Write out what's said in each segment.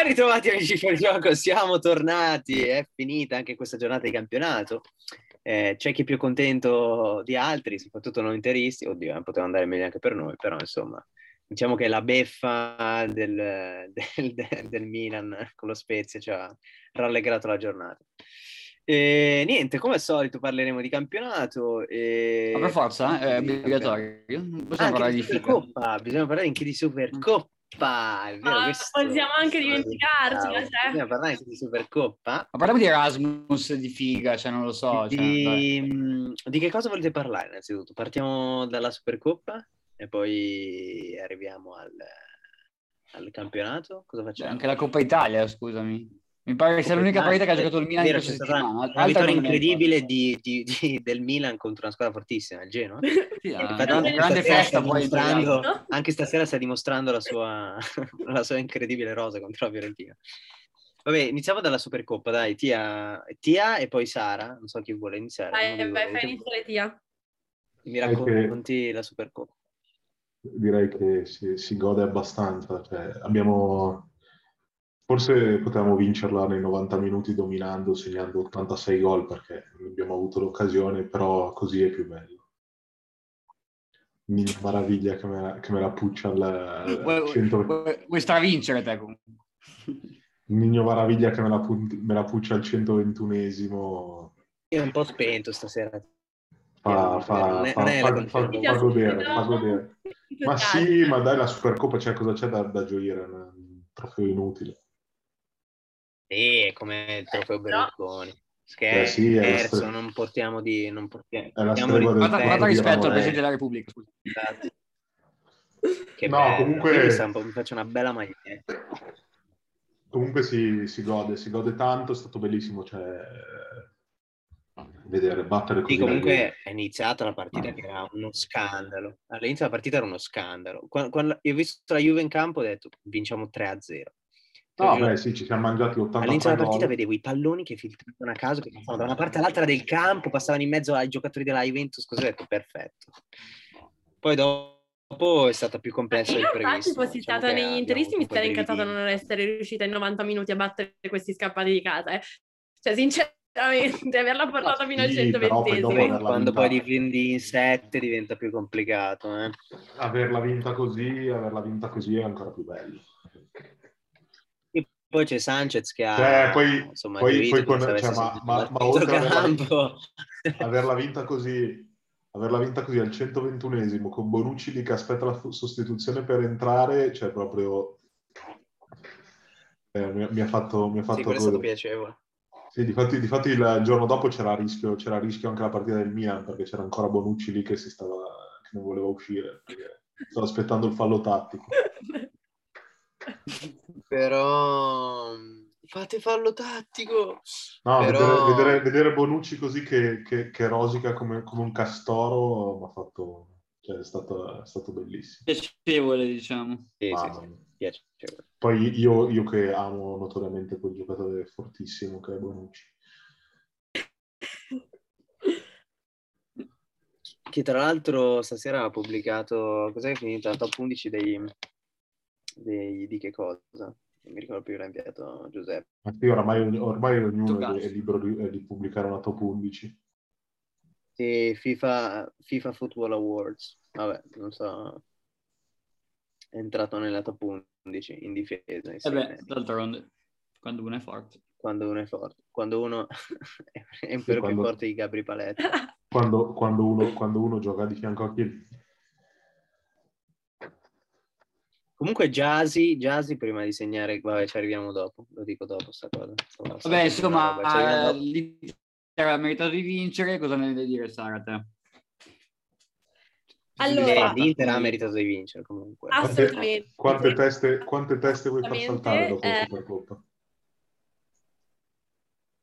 Ben ritrovati amici fuori gioco, siamo tornati, è finita anche questa giornata di campionato. Eh, c'è chi è più contento di altri, soprattutto noi interisti. Oddio, non poteva andare meglio anche per noi, però insomma, diciamo che la beffa del, del, del, del Milan con lo Spezia ci ha rallegrato la giornata. E niente, come al solito parleremo di campionato. E... Ma per forza, eh, è obbligatorio. Possiamo parlare di Supercoppa, bisogna parlare anche di Supercoppa. È vero, Ah, questo- possiamo anche dimenticarci, Bravo. cioè. Bisogna parlare anche di Supercoppa. Ma parliamo di Erasmus, di figa, cioè non lo so. Cioè. Di, di che cosa volete parlare innanzitutto? Partiamo dalla Supercoppa e poi arriviamo al, al campionato. Cosa facciamo? anche la Coppa Italia, scusami. Mi pare che sia l'unica partita che ha giocato il Milan in Vero, questa c'è stata settimana. una vittoria incredibile di, di- di- del Milan contro una squadra fortissima, il Genoa. Sì, Infatti, grande, festa sta poi. No? anche stasera sta dimostrando la sua, la sua incredibile rosa contro la Fiorentina. Vabbè, iniziamo dalla Supercoppa, dai, Tia, Tia e poi Sara, non so chi vuole iniziare. Vai, vai, fai iniziare Tia. Mi Dai che- racconti la Supercoppa. direi che si, si gode abbastanza. Cioè, abbiamo... Forse potevamo vincerla nei 90 minuti dominando, segnando 86 gol perché abbiamo avuto l'occasione, però così è più bello. Minchia maraviglia che me, la- che me la puccia al, Vuoi, 100 vuoi- vuoi stravincere te comunque. Nino Maraviglia che me la, pu- me la puccia al 121esimo Io un po' spento stasera. fa, fa, è- fa, è fa- fa- fa godere, fa godere. Ma sì, ma dai, la Supercoppa c'è cosa c'è da, da gioire? Un trofeo inutile. Sì, è come il trofeo Però- Berlusconi. Eh Scherzo, sì, è la scherzo, stre- non portiamo di... Non portiamo, È la portiamo stregua del Guarda, rispetto, guarda rispetto al diciamo, Presidente eh. della Repubblica. scusa. Esatto. Che No, bello. comunque- Io mi, faccio una bella maglietta. Comunque si, si gode, si gode tanto, è stato bellissimo, cioè, vedere, battere così. Sì, comunque è iniziata la partita che era uno scandalo. All'inizio della partita era uno scandalo. Quando, quando io ho visto la Juve in campo ho detto vinciamo 3-0. No, beh, sì, ci siamo mangiati 80 All'inizio della partita vedevo i palloni che filtravano a caso, che passavano da una parte all'altra del campo, passavano in mezzo ai giocatori della Juventus, così ho detto perfetto. Poi dopo è stata più complessa del Io previsto. infatti fossi diciamo stata negli interisti mi sarei di incazzata a non essere riuscita in 90 minuti a battere questi scappati di casa. eh. Cioè, sinceramente, averla portata fino al Sì, però poi 120 dopo Vabbè, averla quando vinta- poi difendi in 7 diventa più complicato. Eh. Averla vinta così, averla vinta così è ancora più bello. Poi c'è Sanchez che ha Cioè, poi- insomma, poi- poi con- cioè, ma- ma- ma oltre ad averla campo. Averla vinta così, averla vinta così al 121esimo con Bonucci lì che aspetta la sostituzione per entrare, cioè proprio... eh, mi, mi ha fatto, mi ha fatto Sì, quello è stato piacevole. Sì, difatti, difatti il giorno dopo c'era rischio, c'era rischio anche la partita del Milan perché c'era ancora Bonucci lì che si stava che non voleva uscire perché stava aspettando il fallo tattico. Però fate fallo tattico. No, Però- vedere, vedere- vedere Bonucci così che, che- che rosica come, come un castoro mi ha fatto, cioè, è stato, è stato bellissimo. Piacevole, diciamo. Sì, sì, sì, piacevole. Poi io, io che amo notoriamente quel giocatore fortissimo che è Bonucci. Che tra l'altro stasera ha pubblicato, cos'è finita? Top 11 dei, dei- di che cosa? Non mi ricordo più, l'ha inviato Giuseppe. Ma sì, ormai, ormai ognuno è, è libero di, è di pubblicare una top 11. Sì, FIFA, FIFA Football Awards. Vabbè, non so. È entrato nella top 11 in difesa. E insieme. beh, d'altronde, quando uno è forte. Quando uno è forte. Quando uno è ancora più quando- forte di Gabri Paletta. Quando, quando uno, quando uno gioca di fianco a chi... Comunque Jasi, Jasi prima di segnare, vabbè ci arriviamo dopo, lo dico dopo sta cosa. Insomma, Vabbè, insomma, l'Inter ha meritato di vincere. Cosa ne devi dire, Sara, te? Allora- Eh, l'Inter ha meritato di vincere comunque. Assolutamente. Quante teste, quante teste vuoi far saltare dopo la eh. Supercoppa?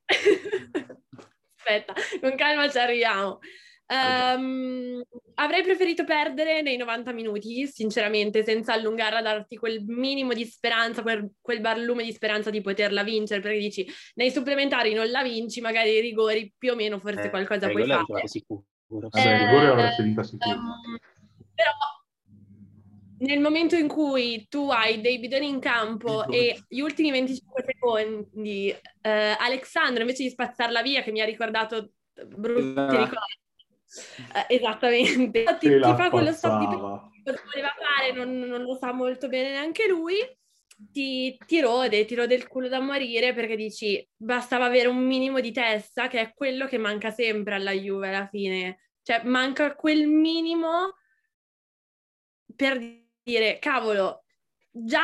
Aspetta, con calma ci arriviamo. Ehm, avrei preferito perdere nei 90 minuti, sinceramente, senza allungarla, darti quel minimo di speranza, quel, quel barlume di speranza di poterla vincere, perché dici, nei supplementari non la vinci, magari ai rigori più o meno forse Eh, qualcosa puoi fare. sicuro. Vabbè, il Eh, rigore sicuro. Ehm, però nel momento in cui tu hai dei bidoni in campo e gli ultimi 25 secondi, eh, Alexandro invece di spazzarla via, che mi ha ricordato brutti Esatto. ricordi, eh, esattamente, ti, ti fa quello stop di cosa voleva fare, non, non lo sa molto bene neanche lui, ti, ti rode, ti rode il culo da morire perché dici bastava avere un minimo di testa, che è quello che manca sempre alla Juve alla fine. Cioè, manca quel minimo per dire, cavolo, già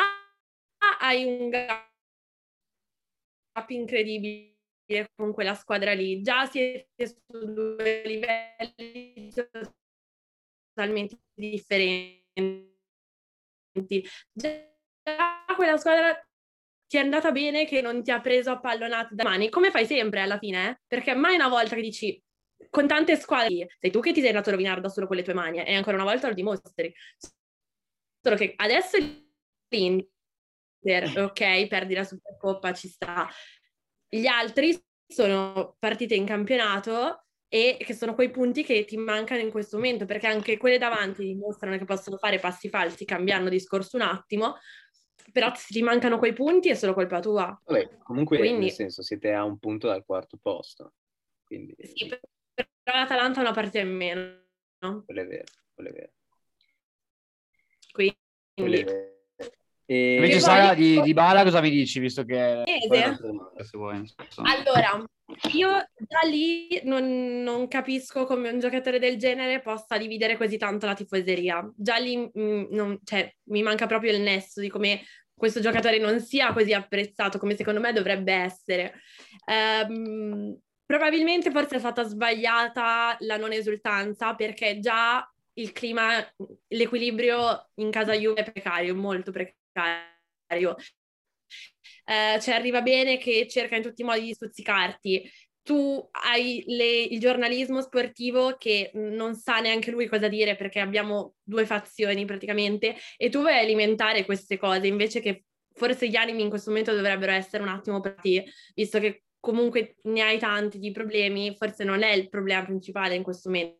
hai un gap incredibile con quella squadra lì, già siete su due livelli totalmente differenti. Già quella squadra ti è andata bene che non ti ha preso a pallonate da mani, come fai sempre alla fine, eh? perché mai una volta che dici con tante squadre sei tu che ti sei andato a rovinare da solo con le tue mani e ancora una volta lo dimostri. Solo che adesso l'Inter, ok, perdi la Supercoppa, ci sta. Gli altri sono partite in campionato e che sono quei punti che ti mancano in questo momento, perché anche quelle davanti dimostrano che possono fare passi falsi cambiando discorso un attimo, però se ti mancano quei punti è solo colpa tua. Vabbè, comunque, Quindi- nel senso, siete a un punto dal quarto posto. Quindi, Sì, però l'Atalanta ha una partita in meno, no? quello è vero, quello è vero. Quindi... quello è vero. E... Invece poi- Sara di, di Bala cosa mi dici, visto che... Domanda. Se vuoi. Allora, io da lì non, non capisco come un giocatore del genere possa dividere così tanto la tifoseria. Già lì mm, non- cioè, mi manca proprio il nesso di come questo giocatore non sia così apprezzato come secondo me dovrebbe essere. Ehm, probabilmente forse è stata sbagliata la non esultanza perché già il clima, l'equilibrio in casa Juve è precario, molto precario. Eh, cioè arriva bene che cerca in tutti i modi di stuzzicarti. Tu hai le- il giornalismo sportivo che non sa neanche lui cosa dire perché abbiamo due fazioni praticamente e tu vuoi alimentare queste cose invece che forse gli animi in questo momento dovrebbero essere un attimo per te, visto che comunque ne hai tanti di problemi, forse non è il problema principale in questo momento.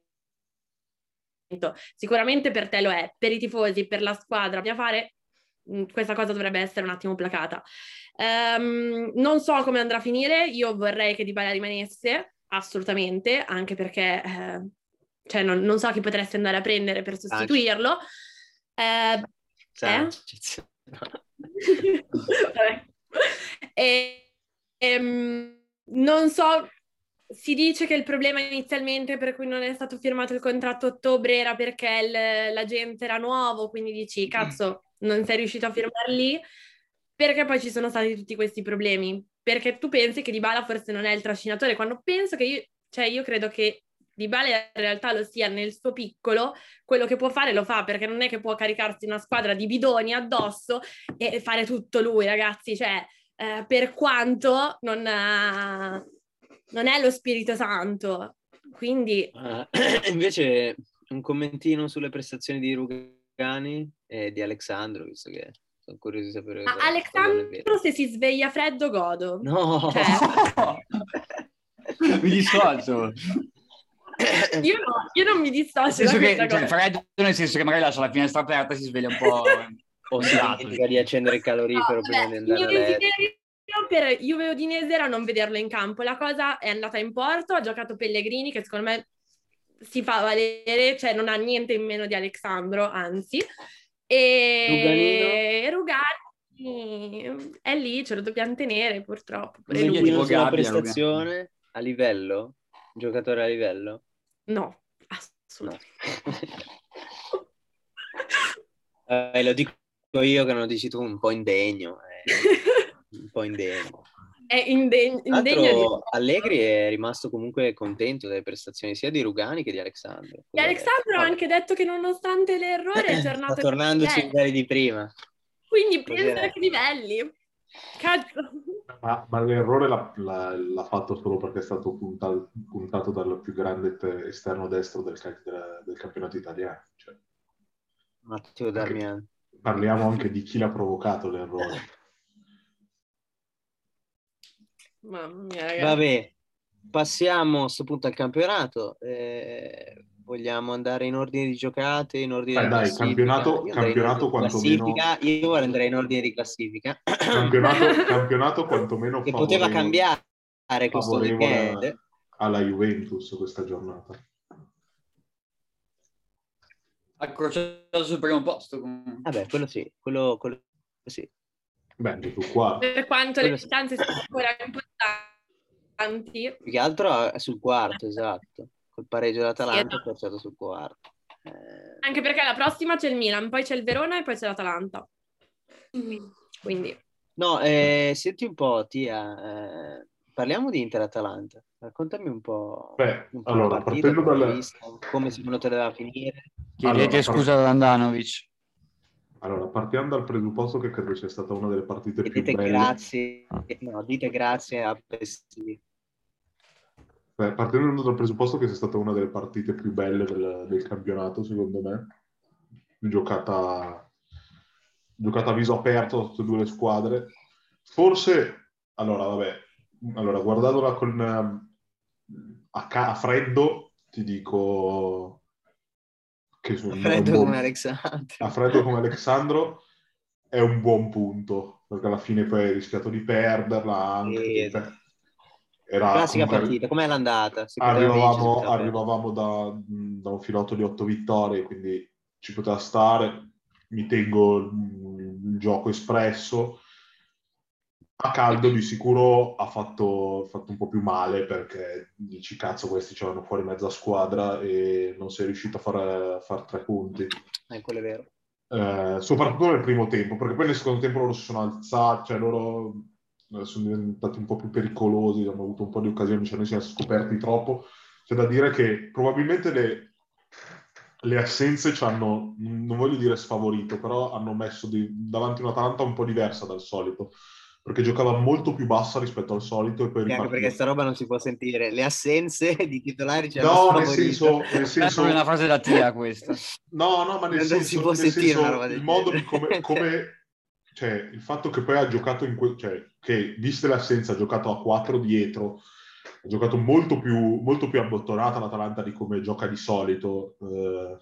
Sicuramente per te lo è, per i tifosi, per la squadra, bisogna fare questa cosa dovrebbe essere un attimo placata. Ehm, non so come andrà a finire, io vorrei che Dybala rimanesse, assolutamente, anche perché eh, cioè non, non so chi potresti andare a prendere per sostituirlo. Eh, Sanchez. Vabbè. E- ehm, non so, si dice che il problema inizialmente per cui non è stato firmato il contratto a ottobre era perché il- l'agente era nuovo, quindi dici, cazzo, non sei riuscito a firmar lì, perché poi ci sono stati tutti questi problemi. Perché tu pensi che Dybala forse non è il trascinatore, quando penso che io, cioè io credo che Dybala in realtà lo sia nel suo piccolo, quello che può fare lo fa, perché non è che può caricarsi una squadra di bidoni addosso e fare tutto lui, ragazzi, cioè eh, per quanto non, ha- non è lo Spirito Santo. Quindi Ah, invece un commentino sulle prestazioni di Rugani e di Alexandro, visto che sono curioso di sapere ma. Alexandro se si sveglia freddo godo. No! Cioè, mi dissocio. io, no, io non mi dissocio che, questa cioè, freddo nel senso che magari lascia la finestra aperta e si sveglia un po'... o si congelato. dimentica di accendere il calorifero No, prima vabbè, di andare a letto. desiderio per Juve Udinese era non vederlo in campo. La cosa è andata in porto, ha giocato Pellegrini, che secondo me si fa valere, cioè non ha niente in meno di Alexandro, anzi. E Rugani è lì, ce lo dobbiamo tenere purtroppo. pure lui. tipo Gabbia, prestazione a livello? Giocatore a livello? No, No. assolutamente. Eh, lo dico io che non lo dici tu, un po' indegno. eh, un po' indegno. È indegno, Tra indegno di... Allegri è rimasto comunque contento delle prestazioni sia di Rugani che di Alexandro. E Alexandro ha anche detto che nonostante l'errore è tornato Sta tornando sui livelli. di prima. Quindi pensa a che livelli. Cazzo. Ma, ma l'errore l'ha, l'ha- l'ha fatto solo perché è stato puntato, puntato dal più grande te- esterno destro del, della- del campionato italiano. Cioè, Matteo Darmian. parliamo anche di chi l'ha provocato l'errore. Mamma mia, ragazzi. Vabbè, passiamo a questo punto al campionato. Eh, Vogliamo andare in ordine di giocate, in ordine Eh, di dai, classifica? campionato- Io andrei in campionato ordine di quantomeno- classifica. Io andrei in ordine di classifica. Campionato, campionato quantomeno che poteva favorevole- cambiare questo weekend. alla Juventus questa giornata. Accrociato sul primo posto. comunque. Vabbè, quello sì, quello, quello sì. Beh, qua. Per quanto Quello le distanze siano ancora importanti, Più che altro è sul quarto, esatto. Col pareggio dell'Atalanta Sì, è piazzato sul quarto. Eh, anche perché la prossima c'è il Milan, poi c'è il Verona e poi c'è l'Atalanta. Quindi, No, eh, senti un po', Tia, eh, parliamo di Inter-Atalanta. Raccontami un po', Beh, un po' allora, la partita, partendo come l'hai dal- vista, come secondo te doveva finire. Chiedete Allora, scusa ad Andanovic. Allora, partiamo dal presupposto che credo sia stata una delle partite E più dite belle. grazie, no, dite grazie a Pessi. Beh, partendo dal presupposto che sia stata una delle partite più belle del, del campionato, secondo me, giocata, giocata a viso aperto da tutte e due le squadre. Forse, allora, vabbè, allora, guardandola con, a, ca- a freddo, ti dico che sono Freddo buon- come Alexandro. a freddo come Alexandro è un buon punto, perché alla fine poi hai rischiato di perderla anche. Sì. cioè, era Classica comunque- partita, com'è l'andata? Vincere, arrivavamo, poteva arrivavamo da, da un filotto di otto vittorie, quindi ci poteva stare. Mi tengo il, il gioco espresso. A caldo di sicuro ha fatto, fatto un po' più male perché dici cazzo questi c'erano fuori mezza squadra e non sei riuscito a fare, a fare tre punti. Eh, quello è vero. Eh, soprattutto nel primo tempo, perché poi nel secondo tempo loro si sono alzati, cioè loro eh, sono diventati un po' più pericolosi, hanno avuto un po' di occasioni, cioè noi siamo scoperti troppo. C'è da dire che probabilmente le, le assenze ci hanno, non voglio dire sfavorito, però hanno messo di- davanti un'Atalanta un po' diversa dal solito, perché giocava molto più bassa rispetto al solito e poi anche perché sta roba non si può sentire. Le assenze di titolari ci hanno No, nel senso, nel È senso, proprio una frase da tia questa. No, no, ma nel Non senso, si può nel sentire senso, una roba del il modo di come, come- cioè, il fatto che poi ha giocato in que- cioè, che viste le assenze ha giocato a 4 dietro, ha giocato molto più, molto più abbottonata l'Atalanta di come gioca di solito. Eh,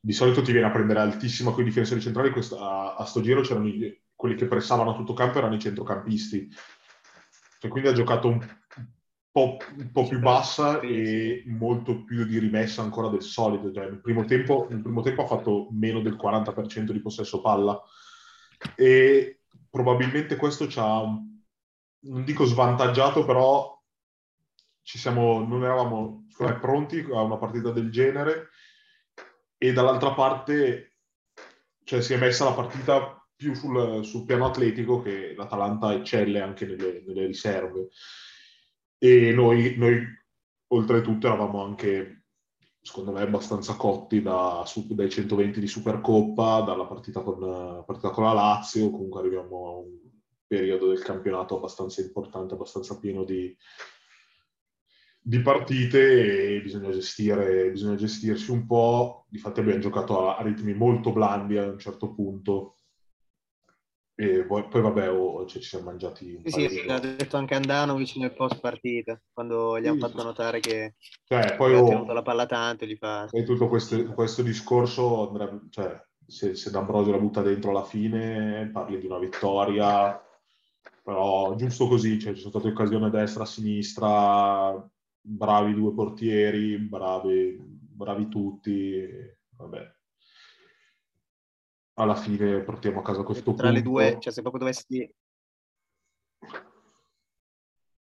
di solito ti viene a prendere altissima con i difensori centrali, questo- a, a sto giro c'erano i- quelli che pressavano a tutto campo erano i centrocampisti. Cioè, quindi ha giocato un po', un po' più bassa e molto più di rimessa ancora del solito. Cioè, nel, primo tempo, nel primo tempo ha fatto meno del 40% di possesso palla e probabilmente questo ci ha, non dico svantaggiato, però ci siamo, non eravamo me, pronti a una partita del genere e dall'altra parte cioè, si è messa la partita più sul, sul piano atletico che l'Atalanta eccelle anche nelle, nelle riserve. E noi, noi oltretutto eravamo anche secondo me abbastanza cotti da, dai 120 di Supercoppa dalla partita con, partita con la Lazio. Comunque arriviamo a un periodo del campionato abbastanza importante abbastanza pieno di, di partite e bisogna gestire bisogna gestirsi un po' difatti abbiamo giocato a ritmi molto blandi a un certo punto e poi, poi vabbè oh, cioè, ci siamo mangiati Sì, sì, di l'ha detto anche Andanovic nel post partita, quando gli hanno Sì, fatto sì. notare che cioè, poi oh, tenuto la palla tanto, gli fa... E tutto questo, questo discorso, cioè, se, se D'Ambrosio la butta dentro alla fine, parli di una vittoria, però giusto così, cioè, ci sono state occasioni a destra, a sinistra, bravi due portieri, bravi, bravi tutti, vabbè. Alla fine portiamo a casa questo Tra le punto. due, cioè se proprio dovessi...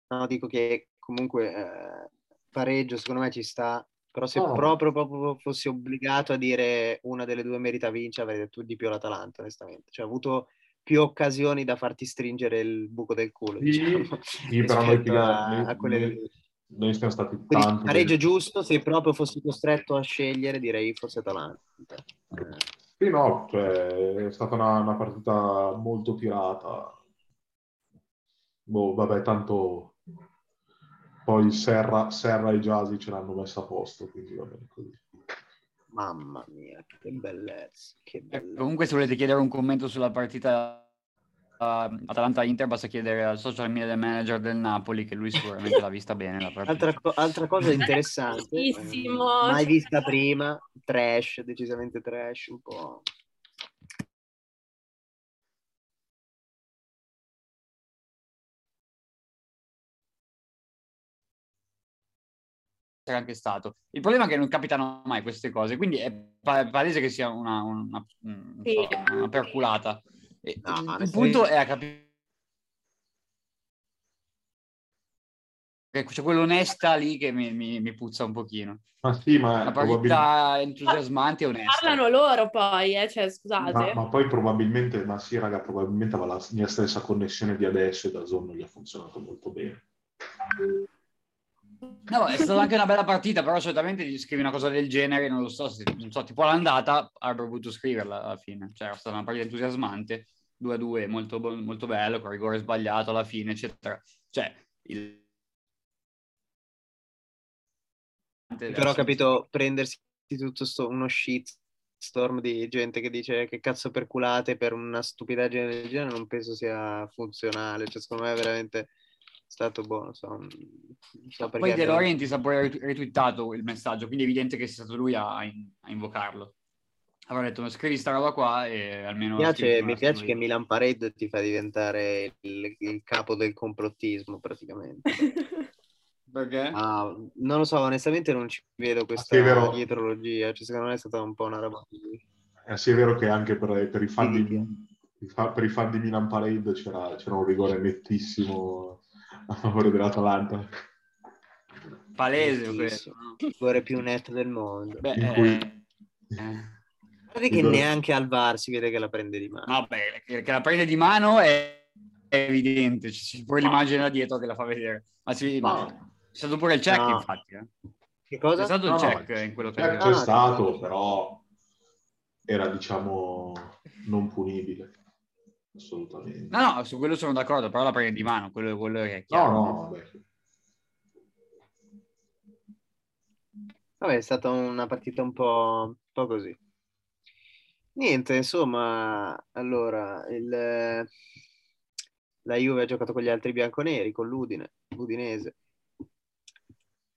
No, dico che comunque eh, pareggio secondo me ci sta, però se No, proprio, proprio fossi obbligato a dire una delle due merita vincere, avrei detto di più l'Atalanta, onestamente. Cioè ha avuto più occasioni da farti stringere il buco del culo, Sì, diciamo, sì, però noi, a, a quelle noi- noi siamo stati Quindi tanto... pareggio giusto, se proprio fossi costretto a scegliere, direi forse Atalanta. Eh, Sì, no, cioè, è stata una, una partita molto tirata. Boh, vabbè, tanto poi Serra, Serra e Jasi ce l'hanno messa a posto, quindi va bene così. mamma mia, che bellezza, che Eh, bellezza. Comunque se volete chiedere un commento sulla partita Atalanta-Inter basta chiedere al social media manager del Napoli che lui sicuramente l'ha vista bene la. Altra, co- altra cosa interessante, eh, mai vista prima, trash, decisamente trash, un po'. anche stato. Il problema è che non capitano mai queste cose, quindi è pa- palese che sia una, una, un- Sì. una perculata. No, il- punto è a capire c'è quell'onesta lì che mi, mi- mi puzza un pochino. Ma sì, ma, Una probabil- partita entusiasmante e onesta. Parlano loro poi, eh, cioè scusate. ma- ma poi probabilmente, ma sì, raga, probabilmente aveva la mia stessa connessione di adesso e da Zone non gli ha funzionato molto bene. No, è stata anche una bella partita, però solitamente gli scrivi una cosa del genere, non lo so, se, non so, tipo l'andata avrebbero potuto scriverla alla fine, cioè era stata una partita entusiasmante, 2-2, molto, molto bello, con rigore sbagliato alla fine, eccetera. Cioè, il... Però ho capito, prendersi tutto sto, uno shit storm di gente che dice che cazzo perculate per una stupidaggine del genere non penso sia funzionale, cioè secondo me è veramente stato buono, so, non so perché Poi De abbiamo- Laurentiis ha pure retweetato il messaggio, quindi è evidente che sia stato lui a, a in- a invocarlo. Avrà detto, "Ma scrivi sta roba qua e almeno... Mi piace, mi piace storia". che Milan Parade ti fa diventare il, il capo del complottismo praticamente. Perché? Ah, non lo so, onestamente non ci vedo questa Sì, è vero. dietrologia, cioè secondo me è stata un po' una roba. Eh sì, è vero che anche per, per i, fan Sì, di, per i fan di Milan Parade c'era, c'era un rigore nettissimo a favore dell'Atalanta. Palese questo. no? Il cuore più netto del mondo. Beh, In cui- eh, eh. Guardate che neanche al VAR si vede che la prende di mano. Vabbè, che, che la prende di mano è, è evidente, c'è pure l'immagine da dietro che la fa vedere. Ma sì, No. c'è stato pure il check, No. infatti. eh. Che cosa? C'è stato No, il no, check in quello che... Eh, Ah, c'è no, stato, però era diciamo non punibile. Assolutamente. No, no, su quello sono d'accordo, però la prende di mano, quello, quello è chiaro. No, no, vabbè. Vabbè, è stata una partita un po', un po' così. Niente, insomma, allora, il, la Juve ha giocato con gli altri bianconeri, con l'Udine, l'Udinese.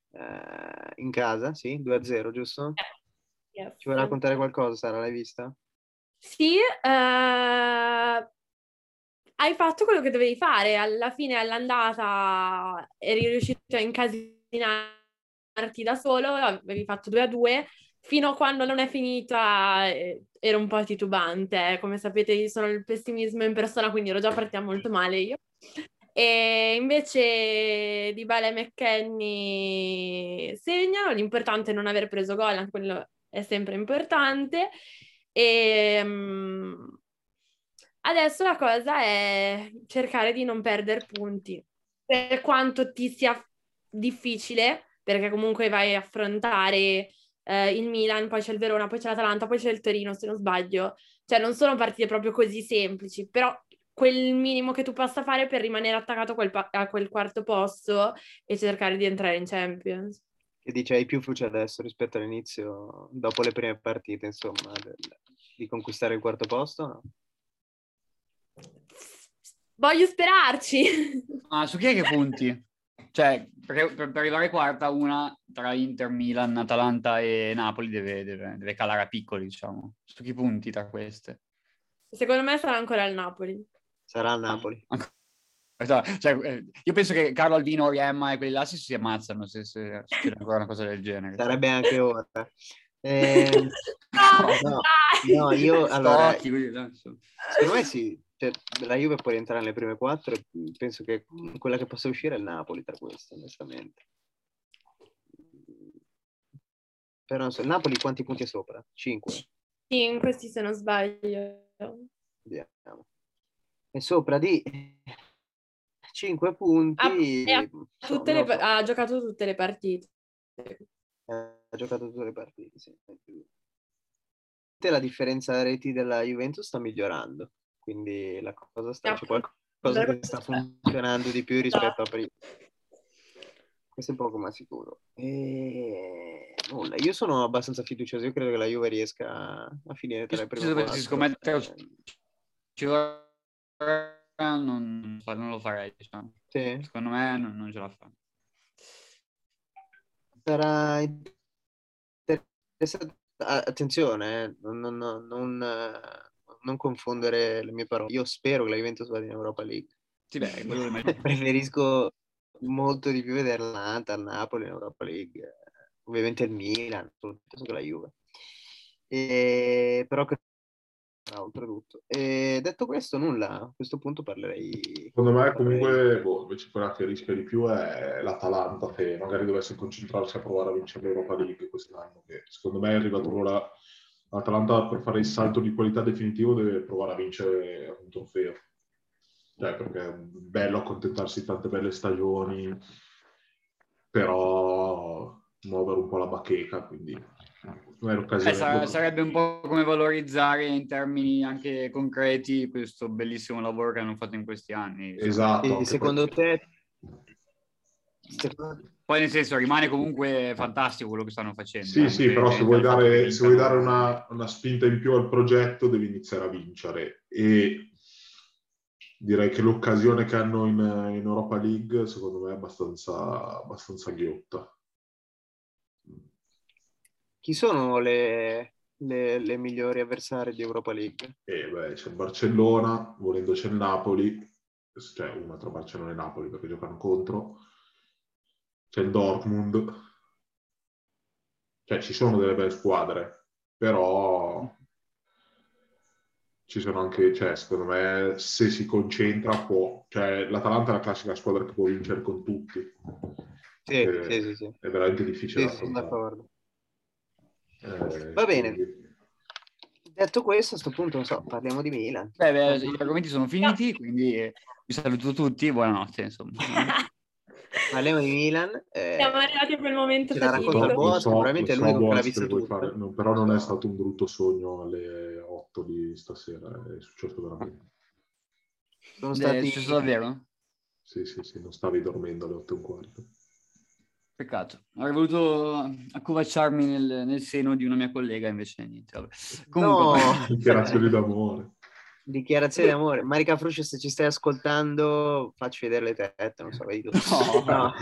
Eh, in casa, sì, 2-0, giusto? Yes. Ci vuoi raccontare qualcosa, Sara? L'hai vista? Sì, eh, hai fatto quello che dovevi fare. Alla fine, all'andata, eri riuscito a incasinarti da solo, avevi fatto 2 a 2. Fino a quando non è finita, eh, ero un po' titubante. Come sapete, io sono il pessimismo in persona, quindi ero già partita molto male io. E invece di Bale e McKenny segnano. L'importante è non aver preso gol, quello è sempre importante. E mm, adesso la cosa è cercare di non perdere punti. Per quanto ti sia difficile, perché comunque vai a affrontare eh, il Milan, poi c'è il Verona, poi c'è l'Atalanta, poi c'è il Torino, se non sbaglio. Cioè, non sono partite proprio così semplici, però quel minimo che tu possa fare per rimanere attaccato quel, pa- a quel quarto posto e cercare di entrare in Champions. Che dice hai più fiducia adesso rispetto all'inizio, dopo le prime partite, insomma, del- di conquistare il quarto posto? No? Voglio sperarci. Ma su chi è che punti? Cioè, per, per- per arrivare quarta, una tra Inter, Milan, Atalanta e Napoli deve, deve- deve calare a piccoli, diciamo. Su chi punti tra queste? Secondo me sarà ancora il Napoli. Sarà il Napoli. Cioè, eh, io penso che Carlo Albino, Oriemma e quelli là si, si ammazzano se, se succede ancora una cosa del genere. Sarebbe anche ora. Eh, no, no, io allora, Stocchi, insomma. secondo me sì, cioè, la Juve può rientrare nelle prime quattro e penso che quella che possa uscire è il Napoli tra queste, onestamente. Però non so, Napoli quanti punti è sopra? 5. 5 sì, se non sbaglio. Vediamo. È sopra di 5 punti. E ha, tutte le No, ha giocato tutte le partite. ha giocato tutte le partite, sì. La differenza reti della Juventus sta migliorando, quindi la cosa sta, c'è qualcosa che sta funzionando di più rispetto a prima. Questo è poco ma sicuro. E nulla, io sono abbastanza fiducioso, io credo che la Juve riesca a finire tra le prime Se dovessi quattro. scommettere, ci vorrà non, non lo farei, diciamo. Sì. Secondo me non, non ce la fa. Sarà interessante. Attenzione, eh, non, non, non, non confondere le mie parole. Io spero che la Juventus vada in Europa League. Sì, beh, quello è Preferisco molto di più vedere l'Atalanta, il Napoli in Europa League, ovviamente il Milan, piuttosto che la Juve. E, però che oltretutto. E detto questo, nulla, a questo punto parlerei... Secondo me comunque, boh, invece quella che rischia di più è l'Atalanta, che magari dovesse concentrarsi a provare a vincere l'Europa League quest'anno, che secondo me è arrivato l'ora... L'Atalanta per fare il salto di qualità definitivo deve provare a vincere un trofeo. Cioè, perché è bello accontentarsi di tante belle stagioni, però muovere un po' la bacheca, quindi non è l'occasione. Eh, sare- sarebbe un po' come valorizzare in termini anche concreti questo bellissimo lavoro che hanno fatto in questi anni. Esatto. E secondo te... Poi nel senso rimane comunque fantastico quello che stanno facendo. Sì, sì, però se vuoi dare, se vuoi dare una, una, spinta in più al progetto devi iniziare a vincere e direi che l'occasione che hanno in, in Europa League secondo me è abbastanza, abbastanza ghiotta. Chi sono le, le, le migliori avversarie di Europa League? Eh, beh, c'è il Barcellona, volendo c'è il Napoli, cioè una tra Barcellona e Napoli perché giocano contro, c'è il Dortmund, cioè ci sono delle belle squadre, però ci sono anche, cioè secondo me se si concentra può, cioè l'Atalanta è la classica squadra che può vincere con tutti. Sì, eh, sì, sì, sì, È veramente difficile. Sì, sono d'accordo. Eh, Va bene. Quindi... Detto questo, a questo punto, non so, parliamo di Milan. Beh, beh, gli argomenti sono finiti, quindi vi saluto tutti, buonanotte, insomma. Parliamo di Milan. Eh, Siamo arrivati a quel momento. La racconta il boss, so, sicuramente è l'unico che l'ha visto tutto. No, però non è stato un brutto sogno alle 8 di stasera, è successo veramente. Sono stati... È successo davvero? Sì, sì, sì, non stavi dormendo alle 8 e un quarto. Peccato, avrei voluto accovacciarmi nel, nel, seno di una mia collega, invece niente. Vabbè. Comunque, no. Dichiarazioni d'amore. Dichiarazioni d'amore. Marica Fruscio, se ci stai ascoltando, facci vedere le tette, non so, vedi tu. No, no.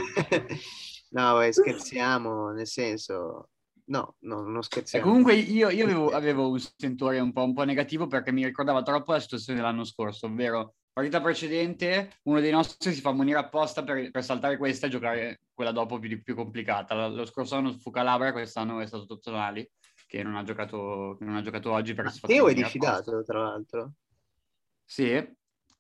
no vai, scherziamo, nel senso... No, no, non scherziamo. E comunque io, io avevo, avevo, un sentore un po', un po' negativo perché mi ricordava troppo la situazione dell'anno scorso, ovvero partita precedente uno dei nostri si fa munire apposta per, per saltare questa e giocare quella dopo più, più complicata. Lo scorso anno fu Calabria, quest'anno è stato Tozzonali, che non ha giocato, non ha giocato oggi perché si è diffidato, tra l'altro. Sì, e,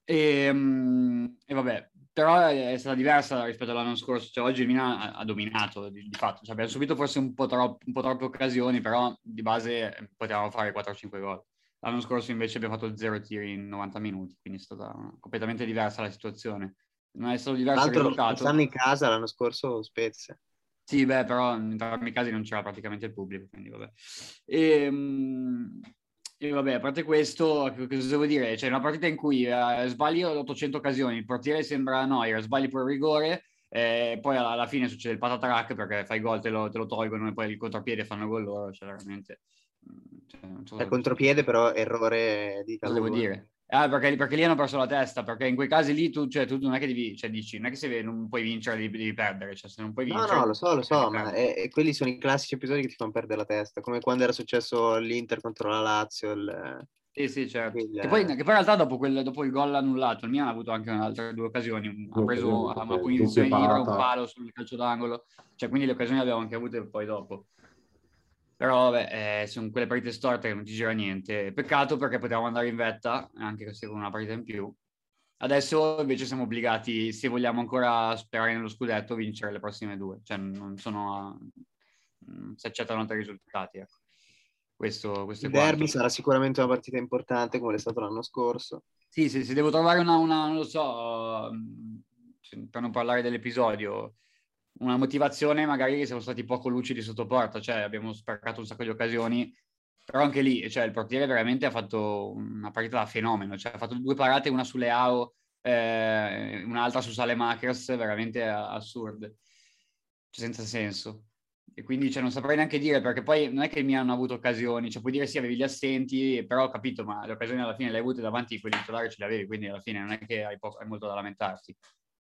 e, vabbè, però è stata diversa rispetto all'anno scorso. Cioè, oggi il Milan ha, ha dominato di, di fatto. Cioè, abbiamo subito forse un po', troppo, un po' troppe occasioni, però di base potevamo fare 4-5 gol. L'anno scorso invece abbiamo fatto zero tiri in 90 minuti, quindi è stata completamente diversa la situazione. Non è stato diverso il risultato. Stanno in casa l'anno scorso Spezia. Sì, beh, però in entrambi i casi non c'era praticamente il pubblico, quindi vabbè. E, ehm, e vabbè, a parte questo, cosa devo dire? C'è una partita in cui eh, sbagli 800 occasioni, il portiere sembra noia, sbagli per il rigore, eh, poi alla, alla, fine succede il patatrack perché fai gol, te lo, te lo tolgono e poi il contropiede fanno gol loro, cioè veramente... Cioè, so è contropiede, però errore di Cosa devo dire? Ah, perché, perché, lì hanno perso la testa, perché in quei casi lì tu, cioè, tu non è che devi, cioè, dici, non è che se non puoi vincere devi, devi perdere, cioè se non puoi vincere... No, no, lo so, lo so, ma è, è, quelli sono i classici episodi che ti fanno perdere la testa, come quando era successo l'Inter contro la Lazio. Il... Sì, sì, certo. Il... Che, poi, che, poi, in realtà dopo, quel, dopo il gol annullato, il Milan ha avuto anche altre due occasioni, ha preso una punizione libera, un palo sul calcio d'angolo, cioè quindi le occasioni le abbiamo anche avute poi dopo. Però vabbè, eh, sono quelle partite storte che non ti gira niente. Peccato perché potevamo andare in vetta, anche se con una partita in più. Adesso invece siamo obbligati, se vogliamo ancora sperare nello scudetto, a vincere le prossime due. Cioè non sono... Non si accettano altri risultati, ecco. Questo, questo il derby sarà sicuramente una partita importante come è stato l'anno scorso. Sì, sì, se devo trovare una, una non lo so, per non parlare dell'episodio, una motivazione magari che siamo stati poco lucidi sotto porta, cioè abbiamo sprecato un sacco di occasioni, però anche lì, cioè il portiere veramente ha fatto una partita da fenomeno, cioè ha fatto due parate, una sulle AO, eh, un'altra su Salemakers, veramente assurde, cioè, senza senso. e quindi cioè, non saprei neanche dire perché poi non è che mi hanno avuto occasioni, cioè puoi dire sì avevi gli assenti, però ho capito, ma le occasioni alla fine le hai avute davanti quelli titolari ce le avevi, quindi alla fine non è che hai, po- hai molto da lamentarti.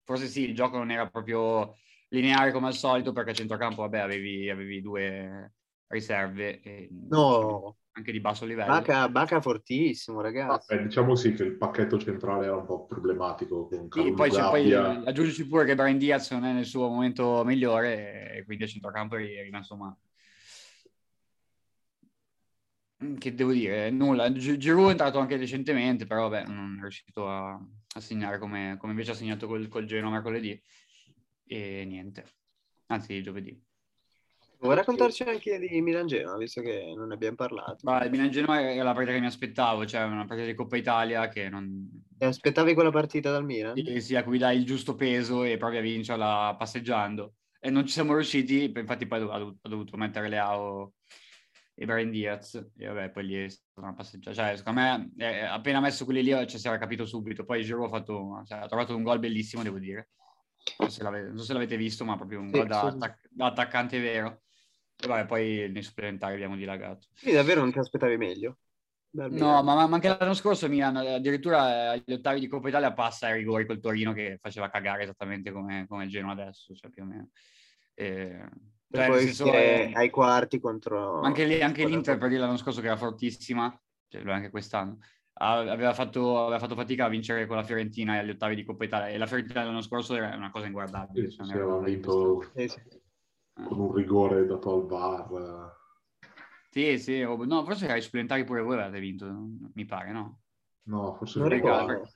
Forse sì, il gioco non era proprio lineare come al solito perché a centrocampo vabbè avevi, avevi due riserve e No, anche di basso livello. Baca, Baca fortissimo, ragazzi. Eh, diciamo sì che il pacchetto centrale era un po' problematico. Con Sì, poi, c'è, poi aggiungici pure che Brian Diaz non è nel suo momento migliore e quindi a centrocampo è rimasto male. Mm, Che devo dire? Nulla. Gi- Giroud è entrato anche recentemente, però vabbè, non è riuscito a, a segnare come, come invece ha segnato col, col Genoa mercoledì. E niente. Anzi, giovedì. Vuoi raccontarci anche di Milan Genoa, visto che non ne abbiamo parlato? Ma il Milan Genoa era la partita che mi aspettavo, cioè una partita di Coppa Italia che non, Ti aspettavi quella partita dal Milan? Sì, sì, a cui dai il giusto peso e provi a vincerla passeggiando. E non ci siamo riusciti, infatti poi ha dovuto, mettere Leao e Brian Diaz, e vabbè, poi lì è stata una passeggiata. Cioè, secondo me, eh, appena messo quelli lì, ci si era capito subito. Poi Giroud ha, fatto, cioè, ha trovato un gol bellissimo, devo dire. Non so se l'avete, non so se l'avete visto, ma proprio un Sì, da, sì. attac- da attaccante vero. E vabbè, poi nei supplementari abbiamo dilagato. Quindi davvero non ti aspettavi meglio? No, ma, ma anche l'anno scorso Milan addirittura eh, agli ottavi di Coppa Italia passa ai rigori col Torino che faceva cagare esattamente come, come il Genoa adesso, cioè più o meno. E, Per cioè, poi senso, uscire eh, ai quarti contro... anche, lì, anche l'Inter per dire l'anno scorso che era fortissima, cioè lo è anche quest'anno, aveva fatto, aveva fatto fatica a vincere con la Fiorentina agli ottavi di Coppa Italia e la Fiorentina dell'anno scorso era una cosa inguardabile. Sì, cioè, era aveva vinto sì. con un rigore dato al VAR. Sì, sì, o- no, forse ai supplementari pure voi avete vinto, mi pare, no? No, forse Non ricordo.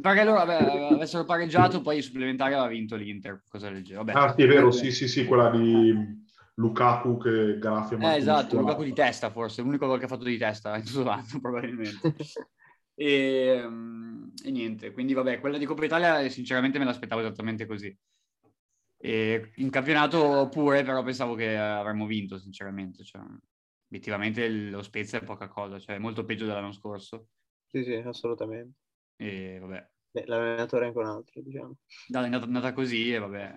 Pare che loro ave- avessero pareggiato, poi i supplementari aveva vinto l'Inter, cosa genere. Vabbè. Ah, sì, è vero, sì, sì, sì, quella di Lukaku che graffia Eh, esatto. Lukaku di testa forse, l'unico gol che ha fatto di testa in tutto l'anno probabilmente. E, mm, e niente, quindi vabbè, quella di Coppa Italia sinceramente me l'aspettavo esattamente così. E in campionato pure, però pensavo che avremmo vinto sinceramente, cioè, obiettivamente lo Spezia è poca cosa, cioè è molto peggio dell'anno scorso. Sì, sì, assolutamente. E vabbè, Beh, l'allenatore è anche un altro, diciamo. dai, è andata, è andata così e vabbè,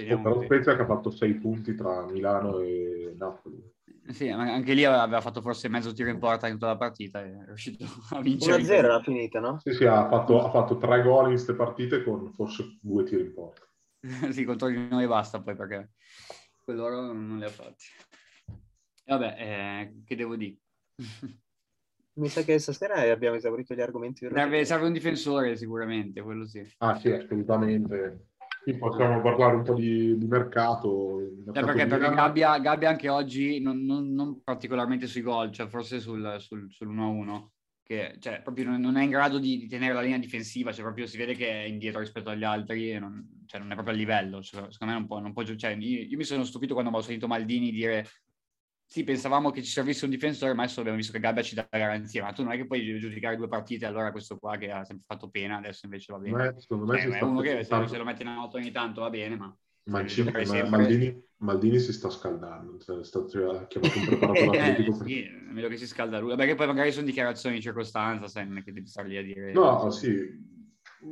teniamo però. Spezia che ha fatto sei punti tra Milano e Napoli. Sì, ma anche lì aveva fatto forse mezzo tiro in porta in tutta la partita e è riuscito a vincere. 1-0 era finita, no? Sì, sì, ha fatto, ha fatto tre gol in queste partite con forse due tiri in porta. sì, contro di noi basta poi perché quell'oro non li ha fatti. Vabbè, eh, che devo dire? Mi sa che stasera abbiamo esaurito gli argomenti. serve, serve un difensore sicuramente, quello sì. Ah sì, assolutamente. Sì, possiamo parlare un po' di, di mercato. mercato perché, perché. Gabbia, Gabbia anche oggi, non, non- non particolarmente sui gol, cioè forse sul, sul, sull'1-1, che cioè, proprio non, è in grado di, di tenere la linea difensiva, cioè proprio si vede che è indietro rispetto agli altri e non, cioè, non è proprio a livello. Cioè, secondo me non può, non può cioè, io, io mi sono stupito quando ho sentito Maldini dire sì, pensavamo che ci servisse un difensore, ma adesso abbiamo visto che Gabbia ci dà garanzia, ma tu non è che puoi giudicare due partite, allora questo qua che ha sempre fatto pena, adesso invece va bene. Secondo me, secondo me si è uno che se, lo mette in auto ogni tanto va bene, ma... Mancini- giocare ma- Maldini, Maldini si sta scaldando, cioè, sta, cioè, ha chiamato un preparatore Eh, atletico. per- sì, è meglio che si scalda lui. Perché poi magari sono dichiarazioni di circostanza, sai, non è che devi stare lì a dire... No, sì,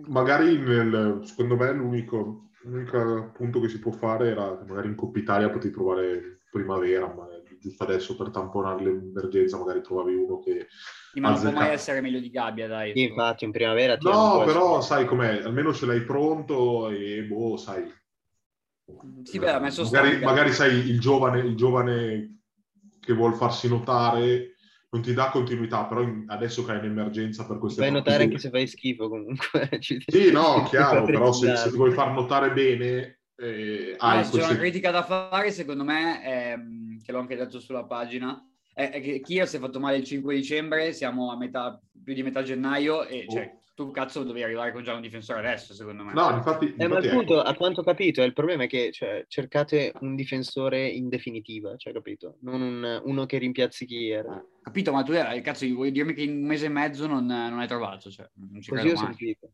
magari nel, secondo me l'unico, l'unico punto che si può fare era che magari in Coppa Italia potevi provare primavera, ma giusto adesso per tamponare l'emergenza magari trovavi uno che... Sì, ma non può mai essere meglio di Gabbia, dai. Sì, infatti, in primavera... No, però essere- sai com'è, almeno ce l'hai pronto e boh, sai. Sì, beh, ha messo magari, Stanga. magari sai il giovane, il giovane che vuol farsi notare non ti dà continuità, però adesso che hai un'emergenza per queste fai notare anche se fai schifo comunque. Ci- Sì, no, chiaro, però se, se ti vuoi far notare bene, eh, Ah, c'è una critica da fare, secondo me, ehm, che l'ho anche detto sulla pagina, è, è che Kier si è fatto male il 5 dicembre, siamo a metà, più di metà gennaio e cioè, tu cazzo dovevi arrivare con già un difensore adesso, secondo me. No, infatti, Eh, ma infatti il ecco, punto, a quanto ho capito, il problema è che cioè, cercate un difensore in definitiva, cioè, capito? Non un- uno che rimpiazzi Kier. Capito, ma tu eh, cazzo, vuoi dirmi che in un mese e mezzo non, non hai trovato? Cioè, non ci Così credo ho mai. sentito.